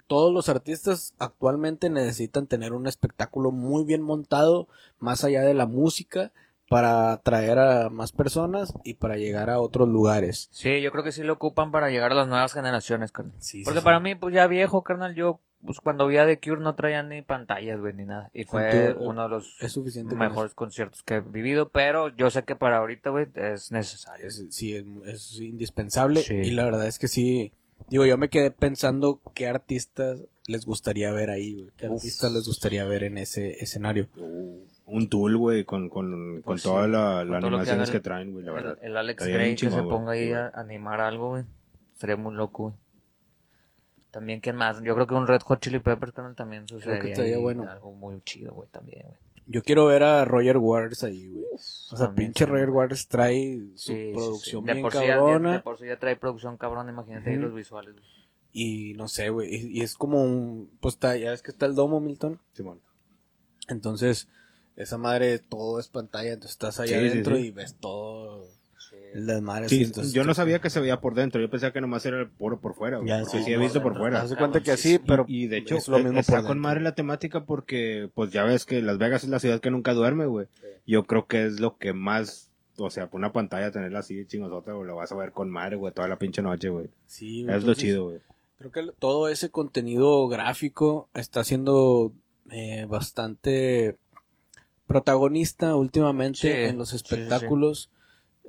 todos los artistas actualmente necesitan tener un espectáculo muy bien montado, más allá de la música, para atraer a más personas y para llegar a otros lugares. Sí, yo creo que sí lo ocupan para llegar a las nuevas generaciones, carnal. Sí, Porque para mí, pues ya viejo, carnal, yo pues cuando vi a The Cure no traían ni pantallas, güey, ni nada. Y fue uno de los es suficiente con mejores conciertos que he vivido, pero yo sé que para ahorita, güey, es necesario. Es, sí, es, es indispensable. Sí. Y la verdad es que sí. Digo, yo me quedé pensando qué artistas les gustaría ver ahí, güey. ¿Qué Uf. artistas les gustaría ver en ese escenario? un tool, güey, con, con, con Pues todas la- las que animaciones que, traen, güey, la verdad. El, el Alex Estaría Gray que se ponga ahí a animar algo, güey. Sería muy loco, güey. También, ¿quién más? Yo creo que un Red Hot Chili Peppers también sucedería estaría ahí bueno. algo muy chido, güey, también, güey. Yo quiero ver a Roger Waters ahí, güey. O sea, También, pinche sí. Roger Waters trae su Sí, producción sí. De bien por sí ya- cabrona. de por sí ya trae producción cabrona, imagínate ahí los visuales. güey. Y no sé, güey. Y, y es como un. Pues está, ya ves que está el domo, Milton. Simón. Entonces, esa madre, todo es pantalla. Entonces estás ahí Sí, sí, adentro sí. y ves todo el desmadre. Sí, entonces, yo no sabía que se veía por dentro, yo pensaba que nomás era el puro por fuera. Ya, sí, sí he visto por fuera. Haz de cuenta que así, pero. y de hecho, es lo mismo está por con madre la temática porque, pues ya ves que Las Vegas es la ciudad que nunca duerme, güey. Yo creo que es lo que más, o sea, por una pantalla tenerla así chingosota, güey, lo vas a ver con madre, güey, toda la pinche noche, güey. Sí, Es lo chido, güey. Creo que todo ese contenido gráfico está siendo eh, bastante protagonista últimamente Sí, en los sí, sí, sí.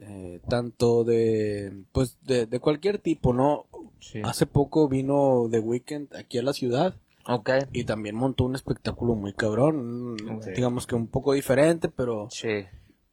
Eh, tanto de, pues, de, de cualquier tipo, ¿no? Sí. Hace poco vino The Weeknd aquí a la ciudad Ok. y también montó un espectáculo muy cabrón, digamos que un poco diferente, pero Sí.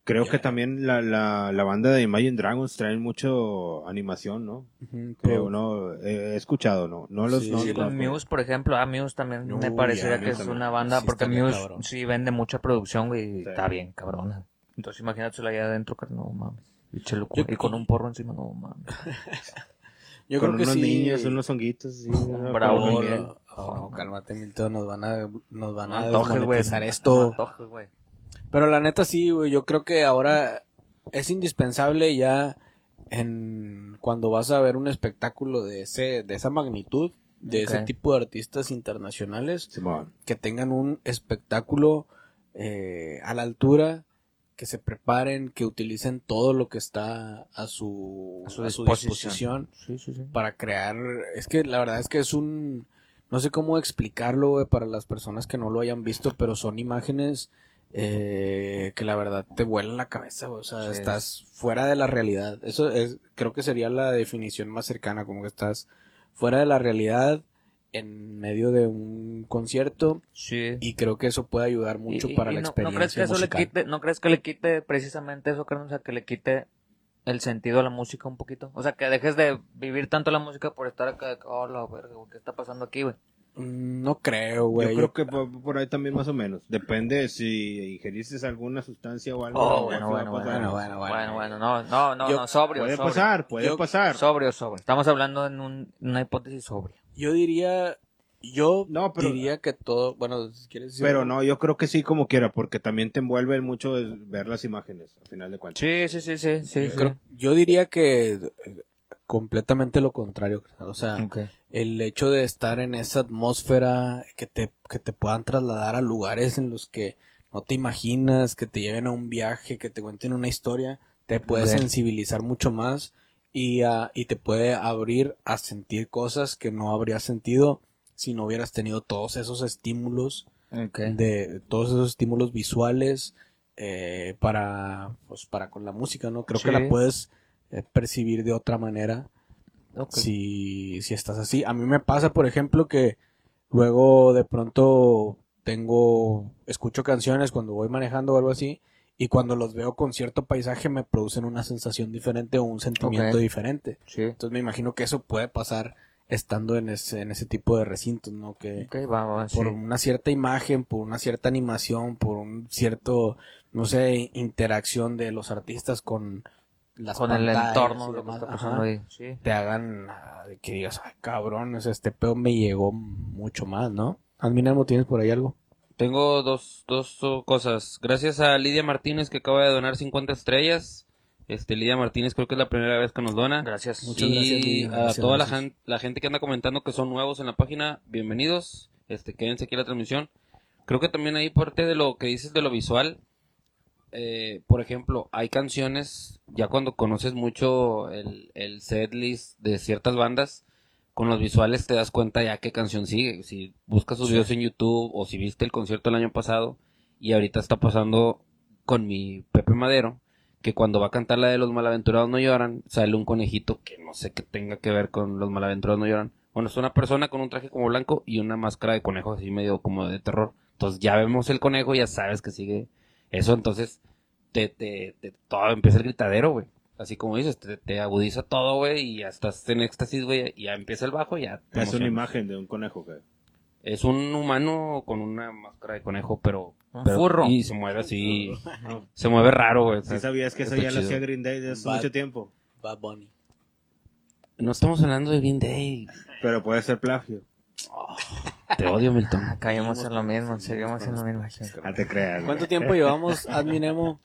Creo que también la, la, la banda de Imagine Dragons traen mucho animación, ¿no? ujú, Creo, pero- ¿no? He, he escuchado, ¿no? No los, Sí, no sí. Muse, por ejemplo, a Muse también Uy, me parecería que es también. una banda, Sí, porque Muse cabrón. sí vende mucha producción, güey, y Sí. está bien, cabrona. Entonces imagínatela allá adentro, carnal, no mames. Y, chelo- Yo- y con un porro encima, no mames. yo Con creo que unos sí. niños, unos honguitos, sí, una Bravo, No, colonia. no, no, cálmate, Milton, nos van a, nos van a desmonetizar esto. Antojes. Pero la neta sí, güey, yo creo que ahora es indispensable ya en cuando vas a ver un espectáculo de ese de esa magnitud, de ese tipo de artistas internacionales que tengan un espectáculo eh, a la altura, que se preparen, que utilicen todo lo que está a su, A su a su disposición. disposición Sí, sí, sí. para crear, es que la verdad es que es un, no sé cómo explicarlo, güey, para las personas que no lo hayan visto, pero son imágenes eh, que la verdad te vuelan la cabeza, güey, o sea, Sí. estás fuera de la realidad. Eso es, creo que sería la definición más cercana, como que estás fuera de la realidad en medio de un concierto Sí. y creo que eso puede ayudar mucho Y- para y la no, experiencia ¿no crees que eso le quite, no crees que le quite precisamente eso, carnal? O sea, que le quite el sentido a la música un poquito. O sea, que dejes de vivir tanto la música por estar acá, oh, la verga, ¿qué está pasando aquí, güey? Mm, No creo, güey. Yo creo que por, por ahí también más o menos. Depende si ingeriste alguna sustancia o algo. Oh, bueno, bueno, bueno, bueno, bueno. Bueno, bueno, no, no, no, Yo- no, sobrio, Puede sobrio. pasar, puede Yo- pasar. Sobrio, sobrio. Estamos hablando en un- una hipótesis sobria. Yo diría, yo No, pero- diría que todo, bueno, si quieres decir Pero algo. no, yo creo que sí como quiera, porque también te envuelve mucho ver las imágenes, al final de cuentas. Sí, sí, sí, sí, sí. Creo- yo diría que completamente lo contrario. O sea, el hecho de estar en esa atmósfera, que te, que te puedan trasladar a lugares en los que no te imaginas, que te lleven a un viaje, que te cuenten una historia, te puede sensibilizar mucho más y, ah, y te puede abrir a sentir cosas que no habrías sentido si no hubieras tenido todos esos estímulos de todos esos estímulos visuales eh, para pues para con la música no creo que la puedes eh, percibir de otra manera si si estás así. A mí me pasa por ejemplo que luego de pronto tengo escucho canciones cuando voy manejando o algo así y cuando los veo con cierto paisaje me producen una sensación diferente o un sentimiento diferente Sí. entonces me imagino que eso puede pasar estando en ese en ese tipo de recintos no que Ok, va, va, sí. por una cierta imagen, por una cierta animación, por un cierto, no sé, interacción de los artistas con las Con el entorno, lo que demás, está ajá, ahí. Sí. te hagan ah, que digas, ay, cabrón, este pedo me llegó mucho más, ¿no? Adminamo, ¿tienes por ahí algo? Tengo dos, dos cosas. Gracias a Lidia Martínez que acaba de donar 50 estrellas. Este, Lidia Martínez creo que es la primera vez que nos dona. Gracias. Muchas y gracias, Lidia. a Gracias, toda la, gente que anda comentando que son nuevos en la página, bienvenidos. Este, quédense aquí en la transmisión. Creo que también hay parte de lo que dices de lo visual. Eh, por ejemplo, hay canciones, ya cuando conoces mucho el, el set list de ciertas bandas, con los visuales te das cuenta ya qué canción sigue. Si buscas sus Sí. videos en YouTube o si viste el concierto el año pasado y ahorita está pasando con mi Pepe Madero, que cuando va a cantar la de los malaventurados no lloran, sale un conejito que no sé qué tenga que ver con los malaventurados no lloran. Bueno, es una persona con un traje como blanco y una máscara de conejo así medio como de terror. Entonces ya vemos el conejo, ya sabes que sigue Eso entonces te, te, te- todo empieza el gritadero, güey. Así como dices, te, te agudiza todo, güey, y ya estás en éxtasis, güey, y ya empieza el bajo, y ya. te Es una imagen de un conejo, güey. Es un humano con una máscara de conejo, pero. Un pero- furro. Y se mueve así. se mueve raro, güey. ¿Sí sabías que eso ya lo hacía Green Day desde hace Bad- mucho tiempo? Bad Bunny. No estamos hablando de Green Day. Pero puede ser plagio. Te odio, Milton. Ah, Caímos en lo mismo, seguimos en lo mismo. No te creas. güey. ¿Cuánto tiempo llevamos, Adminemo?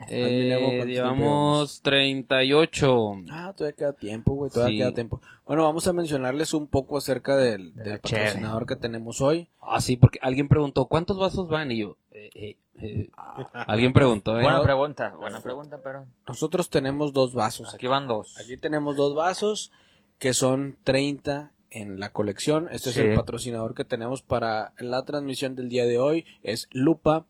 Eh, ¿cuánto tiempo llevamos 38. Ah, todavía queda tiempo, güey, todavía Sí. queda tiempo. Bueno, vamos a mencionarles un poco acerca del, patrocinador que tenemos hoy. Ah, sí, porque alguien preguntó, ¿cuántos vasos van? Y yo, eh, eh, eh. alguien preguntó, ¿eh? Buena pregunta, buena pregunta, pero Nosotros tenemos dos vasos aquí aquí. van dos. Aquí tenemos dos vasos que son 30 en la colección. Este Sí. es el patrocinador que tenemos para la transmisión del día de hoy. Es Lupa.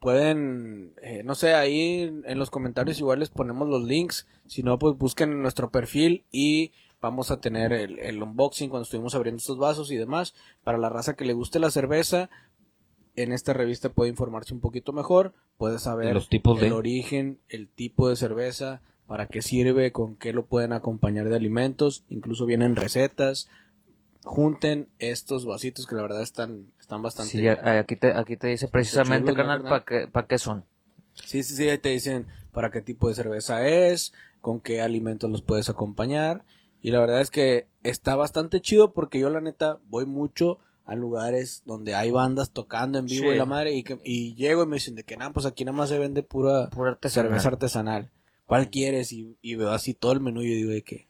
Pueden, eh, no sé, ahí en, los comentarios igual les ponemos los links. Si no, pues busquen en nuestro perfil y vamos a tener el, el unboxing cuando estuvimos abriendo estos vasos y demás. Para la raza que le guste la cerveza, en esta revista puede informarse un poquito mejor. Puede saber Los tipos el de- origen, el tipo de cerveza, para qué sirve, con qué lo pueden acompañar de alimentos, incluso vienen recetas. Junten estos vasitos que la verdad están, están bastante Sí, aquí te, aquí te dice precisamente, chulos, ¿no, carnal, carnal? para qué, pa' qué son. Sí, sí, sí, ahí te dicen para qué tipo de cerveza es, con qué alimentos los puedes acompañar. Y la verdad es que está bastante chido porque yo la neta voy mucho a lugares donde hay bandas tocando en vivo Sí. y la madre y, que, y llego y me dicen de que nada, pues aquí nada más se vende pura Pura artesanal. cerveza artesanal. ¿Cuál quieres? Y, y veo así todo el menú y yo digo de que,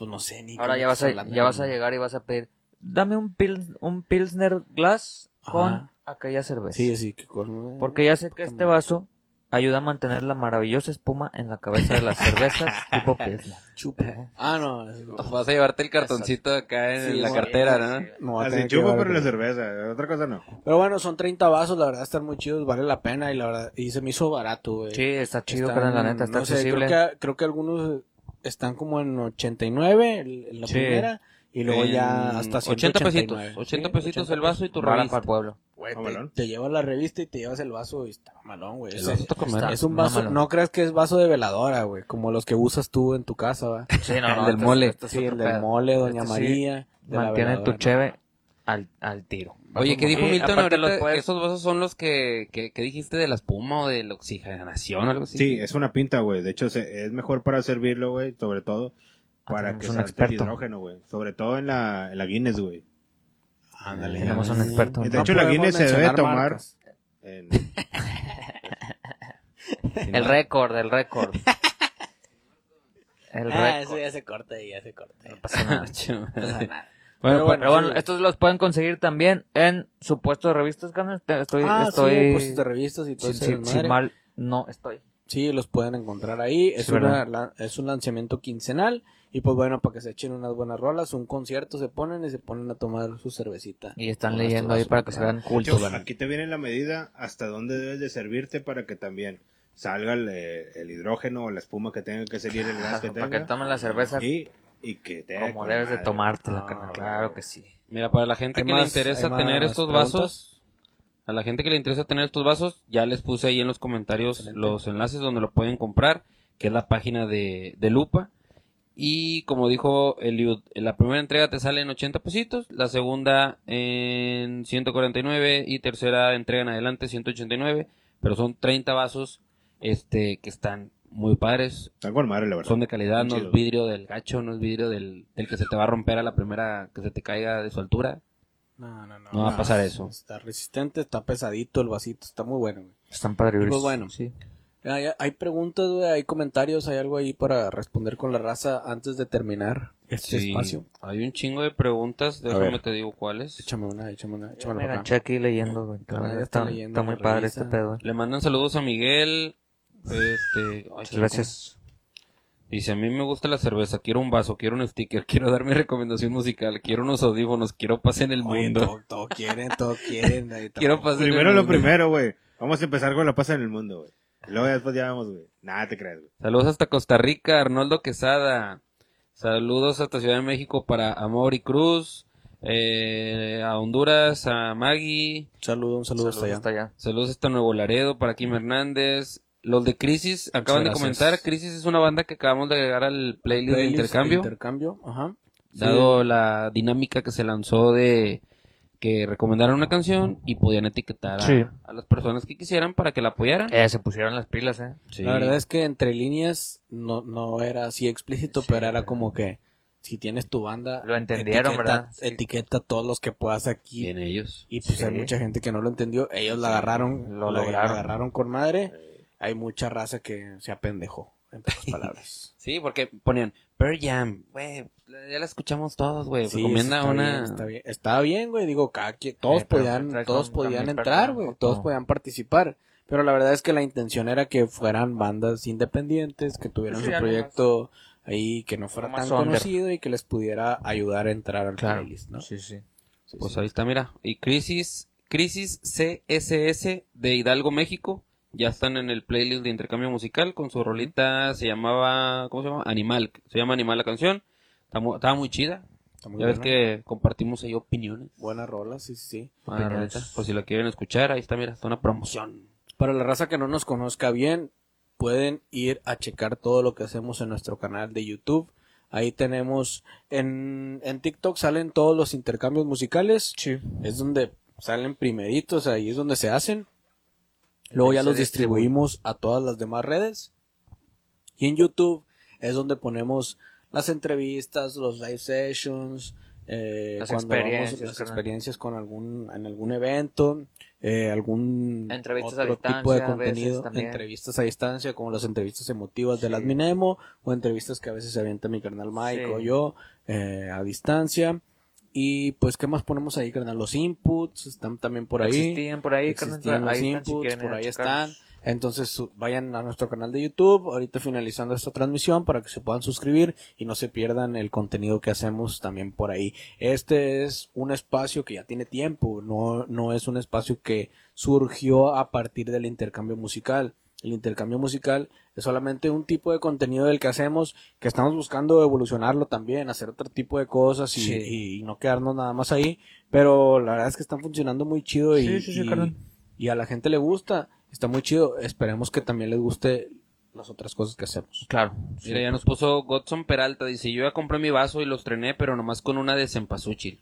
pues no sé ni Ahora qué ya vas, a, estás hablando, ya vas a ¿no? llegar y vas a pedir, dame un, pils, un Pilsner Glass con Ajá. aquella cerveza. Sí, sí, que con- Porque ya sé que este vaso ayuda a mantener la maravillosa espuma en la cabeza de las cervezas tipo Pilsner. chupa. Ah, no. Vas a llevarte el cartoncito acá en Sí, la cartera, ¿no? sí. A Así chupo, pero la cerveza. Otra cosa no. Pero bueno, son 30 vasos, la verdad están muy chidos, vale la pena y la verdad, y se me hizo barato, güey. Sí, está chido, Están, la neta, está no sé, accesible. creo, que, creo que algunos están como en 89 el- en la Sí. primera y luego ya hasta 80 pesitos. 189. 80 Sí, pesitos 80 el vaso y tu Bala revista. para el pueblo. Güey, te, llevas la revista y te llevas el vaso y está malón, güey. Es un vaso, no creas que es vaso de veladora, güey, como los que usas tú en tu casa, va. Sí, no, El no, del este- mole. este Sí, el del mole, Doña Este María. Mantienen tu cheve al, al tiro. Oye, ¿qué dijo Milton aparte ahorita? los puedes- Esos vasos son los que, que, que dijiste de la espuma o de la oxigenación o algo así. Sí, es una pinta, güey. De hecho, se- es mejor para servirlo, güey. Sobre todo para tenemos que un salte el experto. hidrógeno, güey. Sobre todo en la, en la Guinness, güey. Ándale. Tenemos un experto. De No hecho, la Guinness se debe tomar en- El récord, el récord. El Ah, récord. eso ya se corta y ya se corta. No pasa nada. bueno, Pero pues, Pero bueno, estos los pueden conseguir también en su puesto de revistas, carnal. Estoy, ah, estoy, sí, pues de revistas y todo si, ese si- mal no estoy. Sí, los pueden encontrar ahí. Es, Sí, una, la- es un lanzamiento quincenal. Y pues bueno, para que se echen unas buenas rolas, un concierto se ponen y se ponen a tomar su cervecita. Y están leyendo ahí para que se vean cultos. aquí te viene la medida hasta dónde debes de servirte para que también salga el, el hidrógeno o la espuma que tenga que salir el gas que Para que tenga. tomen la cerveza Y, y que te como debes de tomártela, carnal. Claro que sí. Mira, para la gente ¿Hay que más- le interesa tener estos preguntas? vasos, a la gente que le interesa tener estos vasos, ya les puse ahí en los comentarios Excelente. los enlaces donde lo pueden comprar, que es la página de, de Lupa. Y como dijo Eliud, la primera entrega te sale en 80 pesitos, la segunda en 149 y tercera entrega en adelante 189, pero son 30 vasos este que están muy padres, Están con madre, la verdad. son de calidad, no es vidrio del gacho, no es vidrio del, del que se te va a romper a la primera que se te caiga de su altura. No, no, no. No va a pasar eso. Está resistente, está pesadito el vasito, está muy bueno. güey. Están padres. Pues bueno. Sí. Hay, hay preguntas, güey, hay comentarios, hay algo ahí para responder con la raza antes de terminar este Sí, espacio. Hay un chingo de preguntas, déjame te digo cuáles. Échame una, échame una, Me échame enganché aquí leyendo, güey. Ah, está, está leyendo está muy padre este pedo. Le mandan saludos a Miguel. Este, ay, gracias. Dice, a mí me gusta la cerveza, quiero un vaso, quiero un sticker, quiero dar mi recomendación musical, quiero unos audífonos, quiero paz en el Oye, mundo. todo, todo quieren, todo quieren. ahí. Quiero paz en el Primero lo mundo. primero, güey. Vamos a empezar con la paz en el mundo, güey. Luego ya después ya vamos, güey. Nada te creas, güey. Saludos hasta Costa Rica, Arnoldo Quesada. Saludos hasta Ciudad de México para Amor y Cruz. Eh, a Honduras, a Maggie. Saludo, un saludo hasta Saludos allá. hasta allá. Saludos hasta Nuevo Laredo, para Kim Hernández. Los de Crisis acaban de gracias. comentar. Crisis es una banda que acabamos de agregar al playlist, de Playlist intercambio. Intercambio, ajá. Dado la dinámica que se lanzó de que recomendaron una canción y podían etiquetar a, Sí. a las personas que quisieran para que la apoyaran. Eh, se pusieron las pilas, eh. Sí. La verdad es que entre líneas no, no era así explícito, Sí, pero era como que si tienes tu banda, Lo entendieron, etiqueta, ¿verdad? Sí. etiqueta a todos los que puedas aquí. Bien ellos. Y pues Sí. hay mucha gente que no lo entendió. Ellos la agarraron, lo lo lograron. agarraron con madre. Hay mucha raza que se apendejó, en pocas palabras. Sí, porque ponían Pearl Jam, güey, ya la escuchamos todos, güey. Sí, Recomienda está una. Bien, está bien, Está bien, güey. Digo, cada quien- todos Eh, podían, todos con- podían con entrar, güey. Todos podían participar. Pero la verdad es que la intención era que fueran bandas independientes, que tuvieran Sí, su proyecto ahí, que no fuera más tan under. conocido y que les pudiera ayudar a entrar al Claro. playlist, ¿no? Sí, sí. Sí, Pues ahí está, mira. Y Crisis, Crisis CSS de Hidalgo, México. Ya están en el playlist de intercambio musical con su rolita. Se llamaba, ¿cómo se llama? Animal. Se llama Animal la canción. Estaba muy chida. Está muy ya ves que compartimos ahí opiniones. Buena rola, sí, sí, sí. Buena rolita. Por si la quieren escuchar, ahí está, mira, está una promoción. Para la raza que no nos conozca bien, pueden ir a checar todo lo que hacemos en nuestro canal de YouTube. Ahí tenemos, en, en TikTok salen todos los intercambios musicales. Sí. Es donde salen primeritos, ahí es donde se hacen. Luego ya los distribuimos a todas las demás redes. Y en YouTube es donde ponemos las entrevistas, los live sessions, eh, Las cuando vamos experiencias, las experiencias con algún en algún evento, eh, algún Entrevistas a otro distancia, tipo de a contenido, también. entrevistas a distancia como las entrevistas emotivas del Sí. Adminemo o entrevistas que a veces se avienta mi carnal Mike Sí. o yo eh, a distancia. Y pues, ¿qué más ponemos ahí, carnal? Los inputs están también por ahí. Existían por ahí, carnal, Existían los ahí están, si inputs, por ahí checarlos. están. Entonces vayan a nuestro canal de YouTube, ahorita finalizando esta transmisión, para que se puedan suscribir y no se pierdan el contenido que hacemos también por ahí. Este es un espacio que ya tiene tiempo, no, no es un espacio que surgió a partir del intercambio musical. El intercambio musical es solamente un tipo de contenido del que hacemos, que estamos buscando evolucionarlo también, hacer otro tipo de cosas y, Sí. y no quedarnos nada más ahí. Pero la verdad es que están funcionando muy chido y, Sí, sí, sí, y- a la gente le gusta. Está muy chido. Esperemos que también les guste las otras cosas que hacemos. Claro. Mira, ya nos puso Godson Peralta. Dice: Yo ya compré mi vaso y los trené, pero nomás con una de cempasúchil.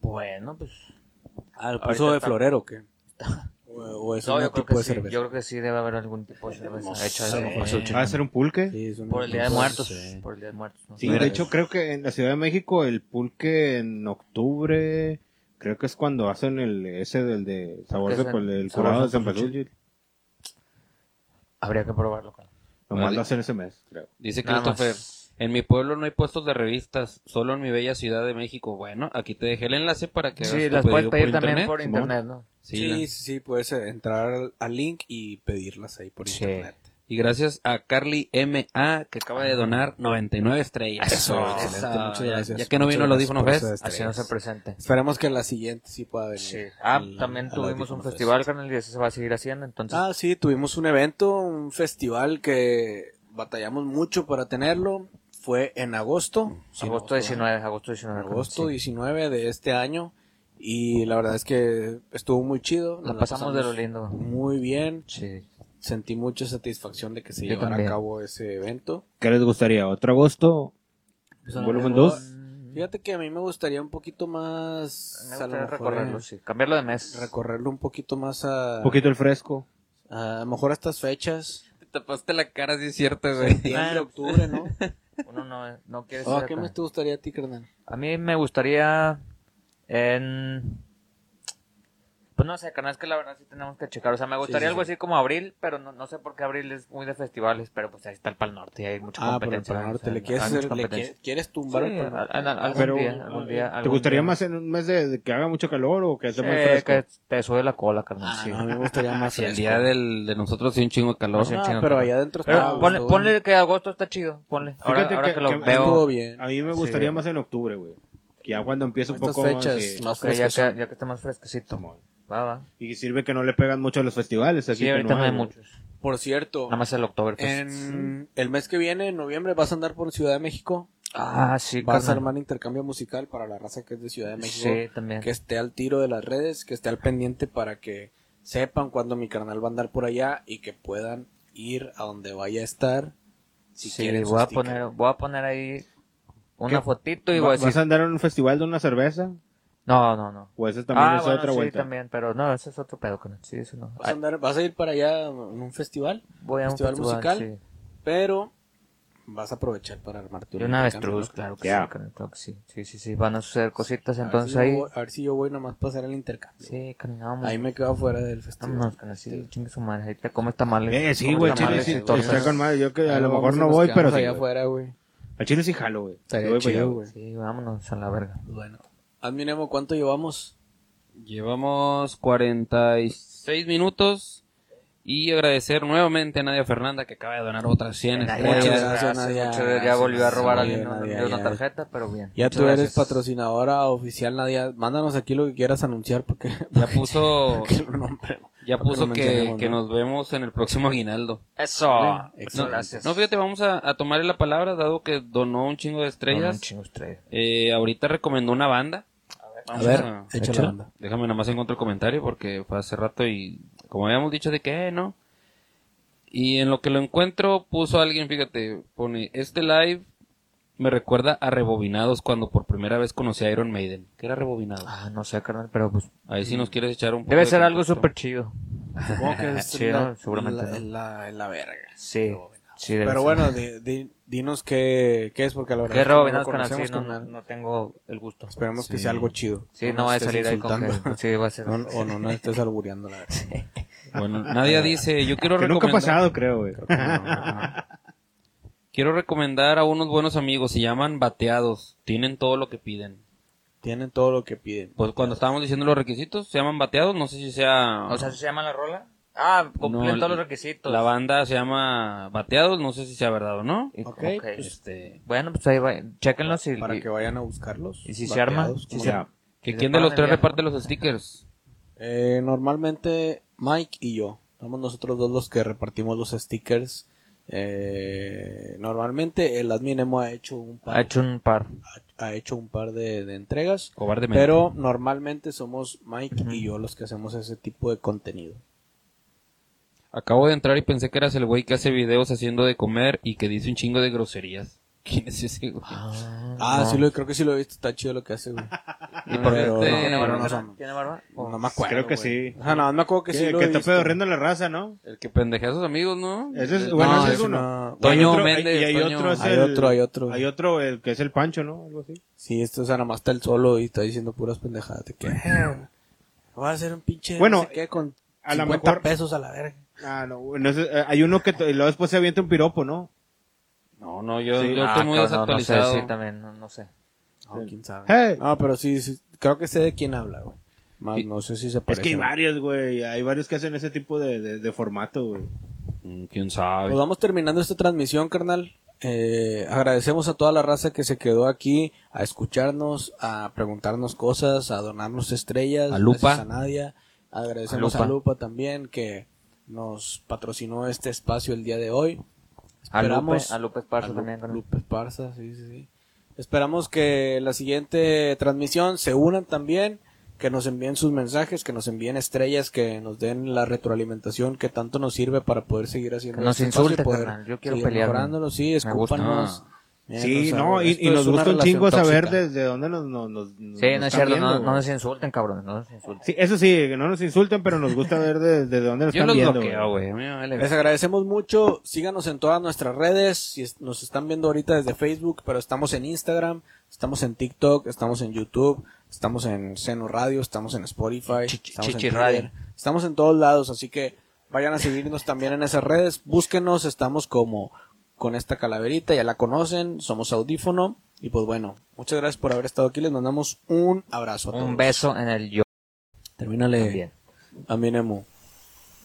Bueno, pues. Ah, ¿el Ahorita puso de está- florero qué? O, es No, un yo creo tipo que de sí. cerveza. Yo creo que sí debe haber algún tipo de cerveza No hecha sé. de cempasúchil. ¿Va a ser un pulque? Sí, es un- Por el Día de Muertos. Por el Día de Muertos. ¿no? Sí, de hecho creo que en la Ciudad de México el pulque en octubre, creo que es cuando hacen el ese del de sabor de el el curado de San. Pedro. Habría que probarlo. Nomás lo hacen ese mes, creo. Dice Christopher. En mi pueblo no hay puestos de revistas, solo en mi bella ciudad de México. Bueno, aquí te dejé el enlace para que Sí, las puedes pedir por también internet. por internet, ¿no? Sí, Sí, la- sí, puedes eh, entrar al, al link y pedirlas ahí por Sí. internet. Y gracias a Carly M.A. que acaba de donar 99 estrellas. Eso, Esa. excelente, muchas gracias. Ya que no Muchas vino el gracias audífono por Fest. esas Haciéndose estrellas. presente. Esperemos que la siguiente sí pueda venir. Sí. Ah, al- también tuvimos un Fest. festival, carnal, y eso se va a seguir haciendo, entonces. Ah, sí, tuvimos un evento, un festival que batallamos mucho para tenerlo. Fue en agosto. si no agosto mal. 19, agosto 19. carnal, agosto sí. 19 de este año. Y la verdad es que estuvo muy chido. Nos pasamos de lo lindo. Muy bien. Sí. Sentí mucha satisfacción de que se Yo llevara también. a cabo ese evento. ¿Qué les gustaría? ¿Otro agosto? ¿Volumen 2? Fíjate que a mí me gustaría un poquito más. Me a lo gustaría mejor, recorrerlo, eh, sí. Cambiarlo de mes. recorrerlo un poquito más a. Un poquito el fresco. A lo mejor a estas fechas. Te tapaste la cara, sí es cierto, güey. Septiembre, octubre, ¿no? Uno no, no quiere Oh, ser ¿Qué acá. más te gustaría a ti, carnal? A mí me gustaría en... Pues no sé, carnal, es que la verdad sí tenemos que checar. O sea, me gustaría sí, algo sí. así como abril, pero no, no sé por qué abril es muy de festivales, pero pues ahí está el Pal Norte y hay mucha Ah, el competencia. O Norte. sea, ¿Le quieres, hacer- le competencia. ¿Quieres tumbar Sí, el Pal Norte? al- al- algún Pero, día, algún día, ¿Te algún gustaría día. más en un mes de, de que haga mucho calor o que esté Sí, muy fresco? que te sube la cola, carnal. Ah, sí. no, a mí me gustaría más Si el día del, de nosotros sí un chingo de calor. Sí, un No, chingo, pero allá adentro Pero está. ponle, que agosto está chido, ponle. Ahora, Fíjate ahora que- que, lo que Estuvo veo. bien. A mí me gustaría más en octubre, güey. Ya cuando empieza un Estas poco más ya, que, ya que está más fresquecito. Simón. Va, va. Y sirve que no le pegan mucho a los festivales. Aquí Sí, ahorita no hay muchos. Por cierto, Nada más el Oktoberfest. en el mes que viene, en noviembre, vas a andar por Ciudad de México. Ah, sí, Vas a armar intercambio musical para la raza que es de Ciudad de México. Sí, también. Que esté al tiro de las redes, que esté al pendiente para que sepan cuándo mi carnal va a andar por allá y que puedan ir a donde vaya a estar. Si sí, quieren voy a poner, voy a poner ahí una ¿Qué? fotito y ¿Va- voy a decir... ¿Vas a andar en un festival de una cerveza? No, no, no. ¿O esa también ah, es bueno, otra sí, vuelta? también, pero no, ese es otro pedo, carnal. Sí, eso no. ¿Vas a, andar- vas a ir para allá en un festival, Voy a un festival festival, musical, sí. pero vas a aprovechar para armarte una avestruz, claro que Ya. sí, sí. Sí, sí, sí, van a suceder cositas, A entonces si ahí... voy- a ver si yo voy nomás para hacer el intercambio. Sí, carnal, vamos. Ahí me quedo fuera del festival. Vámonos, carnal, sí, chingue su madre. Ahí te comes tamales. Eh, sí, güey, Chile sí, está con madre. Yo que a Ahí lo mejor no voy, pero sí. allá afuera, güey. A Chile sí jalo. Estaría chido, güey. Sí, vámonos a la verga. Bueno. Admiremos cuánto llevamos. Llevamos 46 minutos y agradecer nuevamente a Nadia Fernanda que acaba de donar otras 100 Muchas gracias, gracias, Nadia. muchas gracias. Ya volvió a robar a alguien Nadia, una ya. tarjeta, pero bien. Ya Muchas tú eres gracias. patrocinadora oficial, Nadia. Mándanos aquí lo que quieras anunciar porque Ya puso, que lo nombremos. Ya puso que, que ¿no? nos vemos en el próximo aguinaldo. Eso. Gracias. No, fíjate, vamos a, a tomarle la palabra, dado que donó un chingo de estrellas. un chingo de estrellas. Eh, ahorita recomendó una banda. A ver, a- banda. Déjame nada más encontrar el comentario porque fue hace rato y como habíamos dicho de que eh, no. Y en lo que lo encuentro puso alguien, fíjate, pone, este live me recuerda a Rebobinados cuando por primera vez conocí a Iron Maiden. ¿Qué era Rebobinados? Ah, no sé, carnal, pero pues... Ahí sí nos quieres echar un poco Debe de ser algo contexto. súper chido. Supongo que es Sí, la, ¿no? Seguramente la, no. la- la verga. Sí. Sí, Pero ser. bueno, di- di- dinos qué, qué es porque a la verdad ¿Qué que no rebobinados, carnal? Sí, no, no, no tengo el gusto. Esperemos que sea algo chido. Sí, no, va a salir ahí con que... Sí, va a ser... No, o no, no estés albureando la verdad. Bueno, Nadia dice, yo quiero Que nunca ha recomendar, pasado, creo, güey. Quiero recomendar a unos buenos amigos, se llaman Bateados, tienen todo lo que piden. Tienen todo lo que piden. Pues cuando estábamos diciendo los requisitos, se llaman Bateados, no sé si sea... O sea, ¿se llama la rola? Ah, cumplen No, todos los requisitos. La banda se llama Bateados, no sé si sea verdad o no. Ok, ok, pues, Este, Bueno, pues ahí va. Chéquenlos y... Para que vayan a buscarlos. y si se arma, si se-. ¿que se ¿Quién de los tres viaje. reparte los stickers? Eh, normalmente Mike y yo. Somos nosotros dos los que repartimos los stickers. Eh, normalmente el admin Emo ha hecho un par, Ha hecho un par. ha hecho un par de, de entregas. Cobardemente. Pero normalmente somos Mike y yo los que hacemos ese tipo de contenido. Acabo de entrar y pensé que eras el güey que hace videos haciendo de comer y que dice un chingo de groserías. ¿Quién es ese güey? Ah, no. sí, lo, creo que sí lo he visto. Está chido lo que hace, güey. ¿Y por qué te- no, ¿Tiene barba? no ¿Tiene barba? No me acuerdo. Creo que güey. sí. O sea, nada más me acuerdo que sí lo que está visto. pedorreando la raza, ¿no? El que pendejea a sus amigos, ¿no? Ese es, El- bueno, No, ese es uno. no. Toño Hay Méndez, Y hay Toño. otro, es Hay el- otro, hay otro. Hay otro, el que es el Pancho, ¿no? Algo así. Sí, esto o sea, nada más está el solo y está diciendo puras pendejadas. De que, eh, voy a hacer un pinche. Bueno, no qué con a lo 50 mejor- pesos a la verga. Ah, no, bueno, ese- eh, hay uno que y luego después se avienta un piropo, ¿no? No, no, yo, Sí. yo Ah, estoy muy cabrón, no, no sé, desactualizado. sí, también, no, no sé. No, quién sabe. Hey. No, pero sí, sí, creo que sé de quién habla, güey. Más no sé si se Es parece. que hay varios, güey. Hay varios que hacen ese tipo de, de, de formato, güey. Mm, ¿Quién sabe? Pues vamos terminando esta transmisión, carnal. Eh, agradecemos a toda la raza que se quedó aquí a escucharnos, a preguntarnos cosas, a donarnos estrellas. A Lupa. a Nadia. Agradecemos A. Lupa. también que nos patrocinó este espacio el día de hoy. A Lupe, Esperamos- a Lupe Esparza Lu- también. con- Lupe Esparza, sí, sí, sí. Esperamos que la siguiente transmisión se unan también, que nos envíen sus mensajes, que nos envíen estrellas, que nos den la retroalimentación que tanto nos sirve para poder seguir haciendo Que nos este espacio y insulte, poder carnal. Yo quiero sí, gusta. escúpanos. Sí, o sea, no, y, y nos gusta un chingo saber desde dónde nos, nos, nos- Sí, nos no es cierto, viendo, no, no nos insulten, cabrones, no nos insulten. Sí, eso sí, que no nos insulten, pero nos gusta ver desde de dónde nos Yo están los viendo. bloqueo. Les agradecemos mucho. Síganos en todas nuestras redes. Si es- nos están viendo ahorita desde Facebook, pero estamos en Instagram, estamos en TikTok, estamos en YouTube, estamos en Seno Radio, estamos en Spotify, Chichi- estamos en Chichi Twitter. Radio. Estamos en todos lados, así que vayan a seguirnos también en esas redes. Búsquenos, estamos como con esta calaverita, ya la conocen, somos audífono. Y pues bueno, muchas gracias por haber estado aquí. Les mandamos un abrazo a todos. Un beso en el yo Termínale también. a mi Nemo.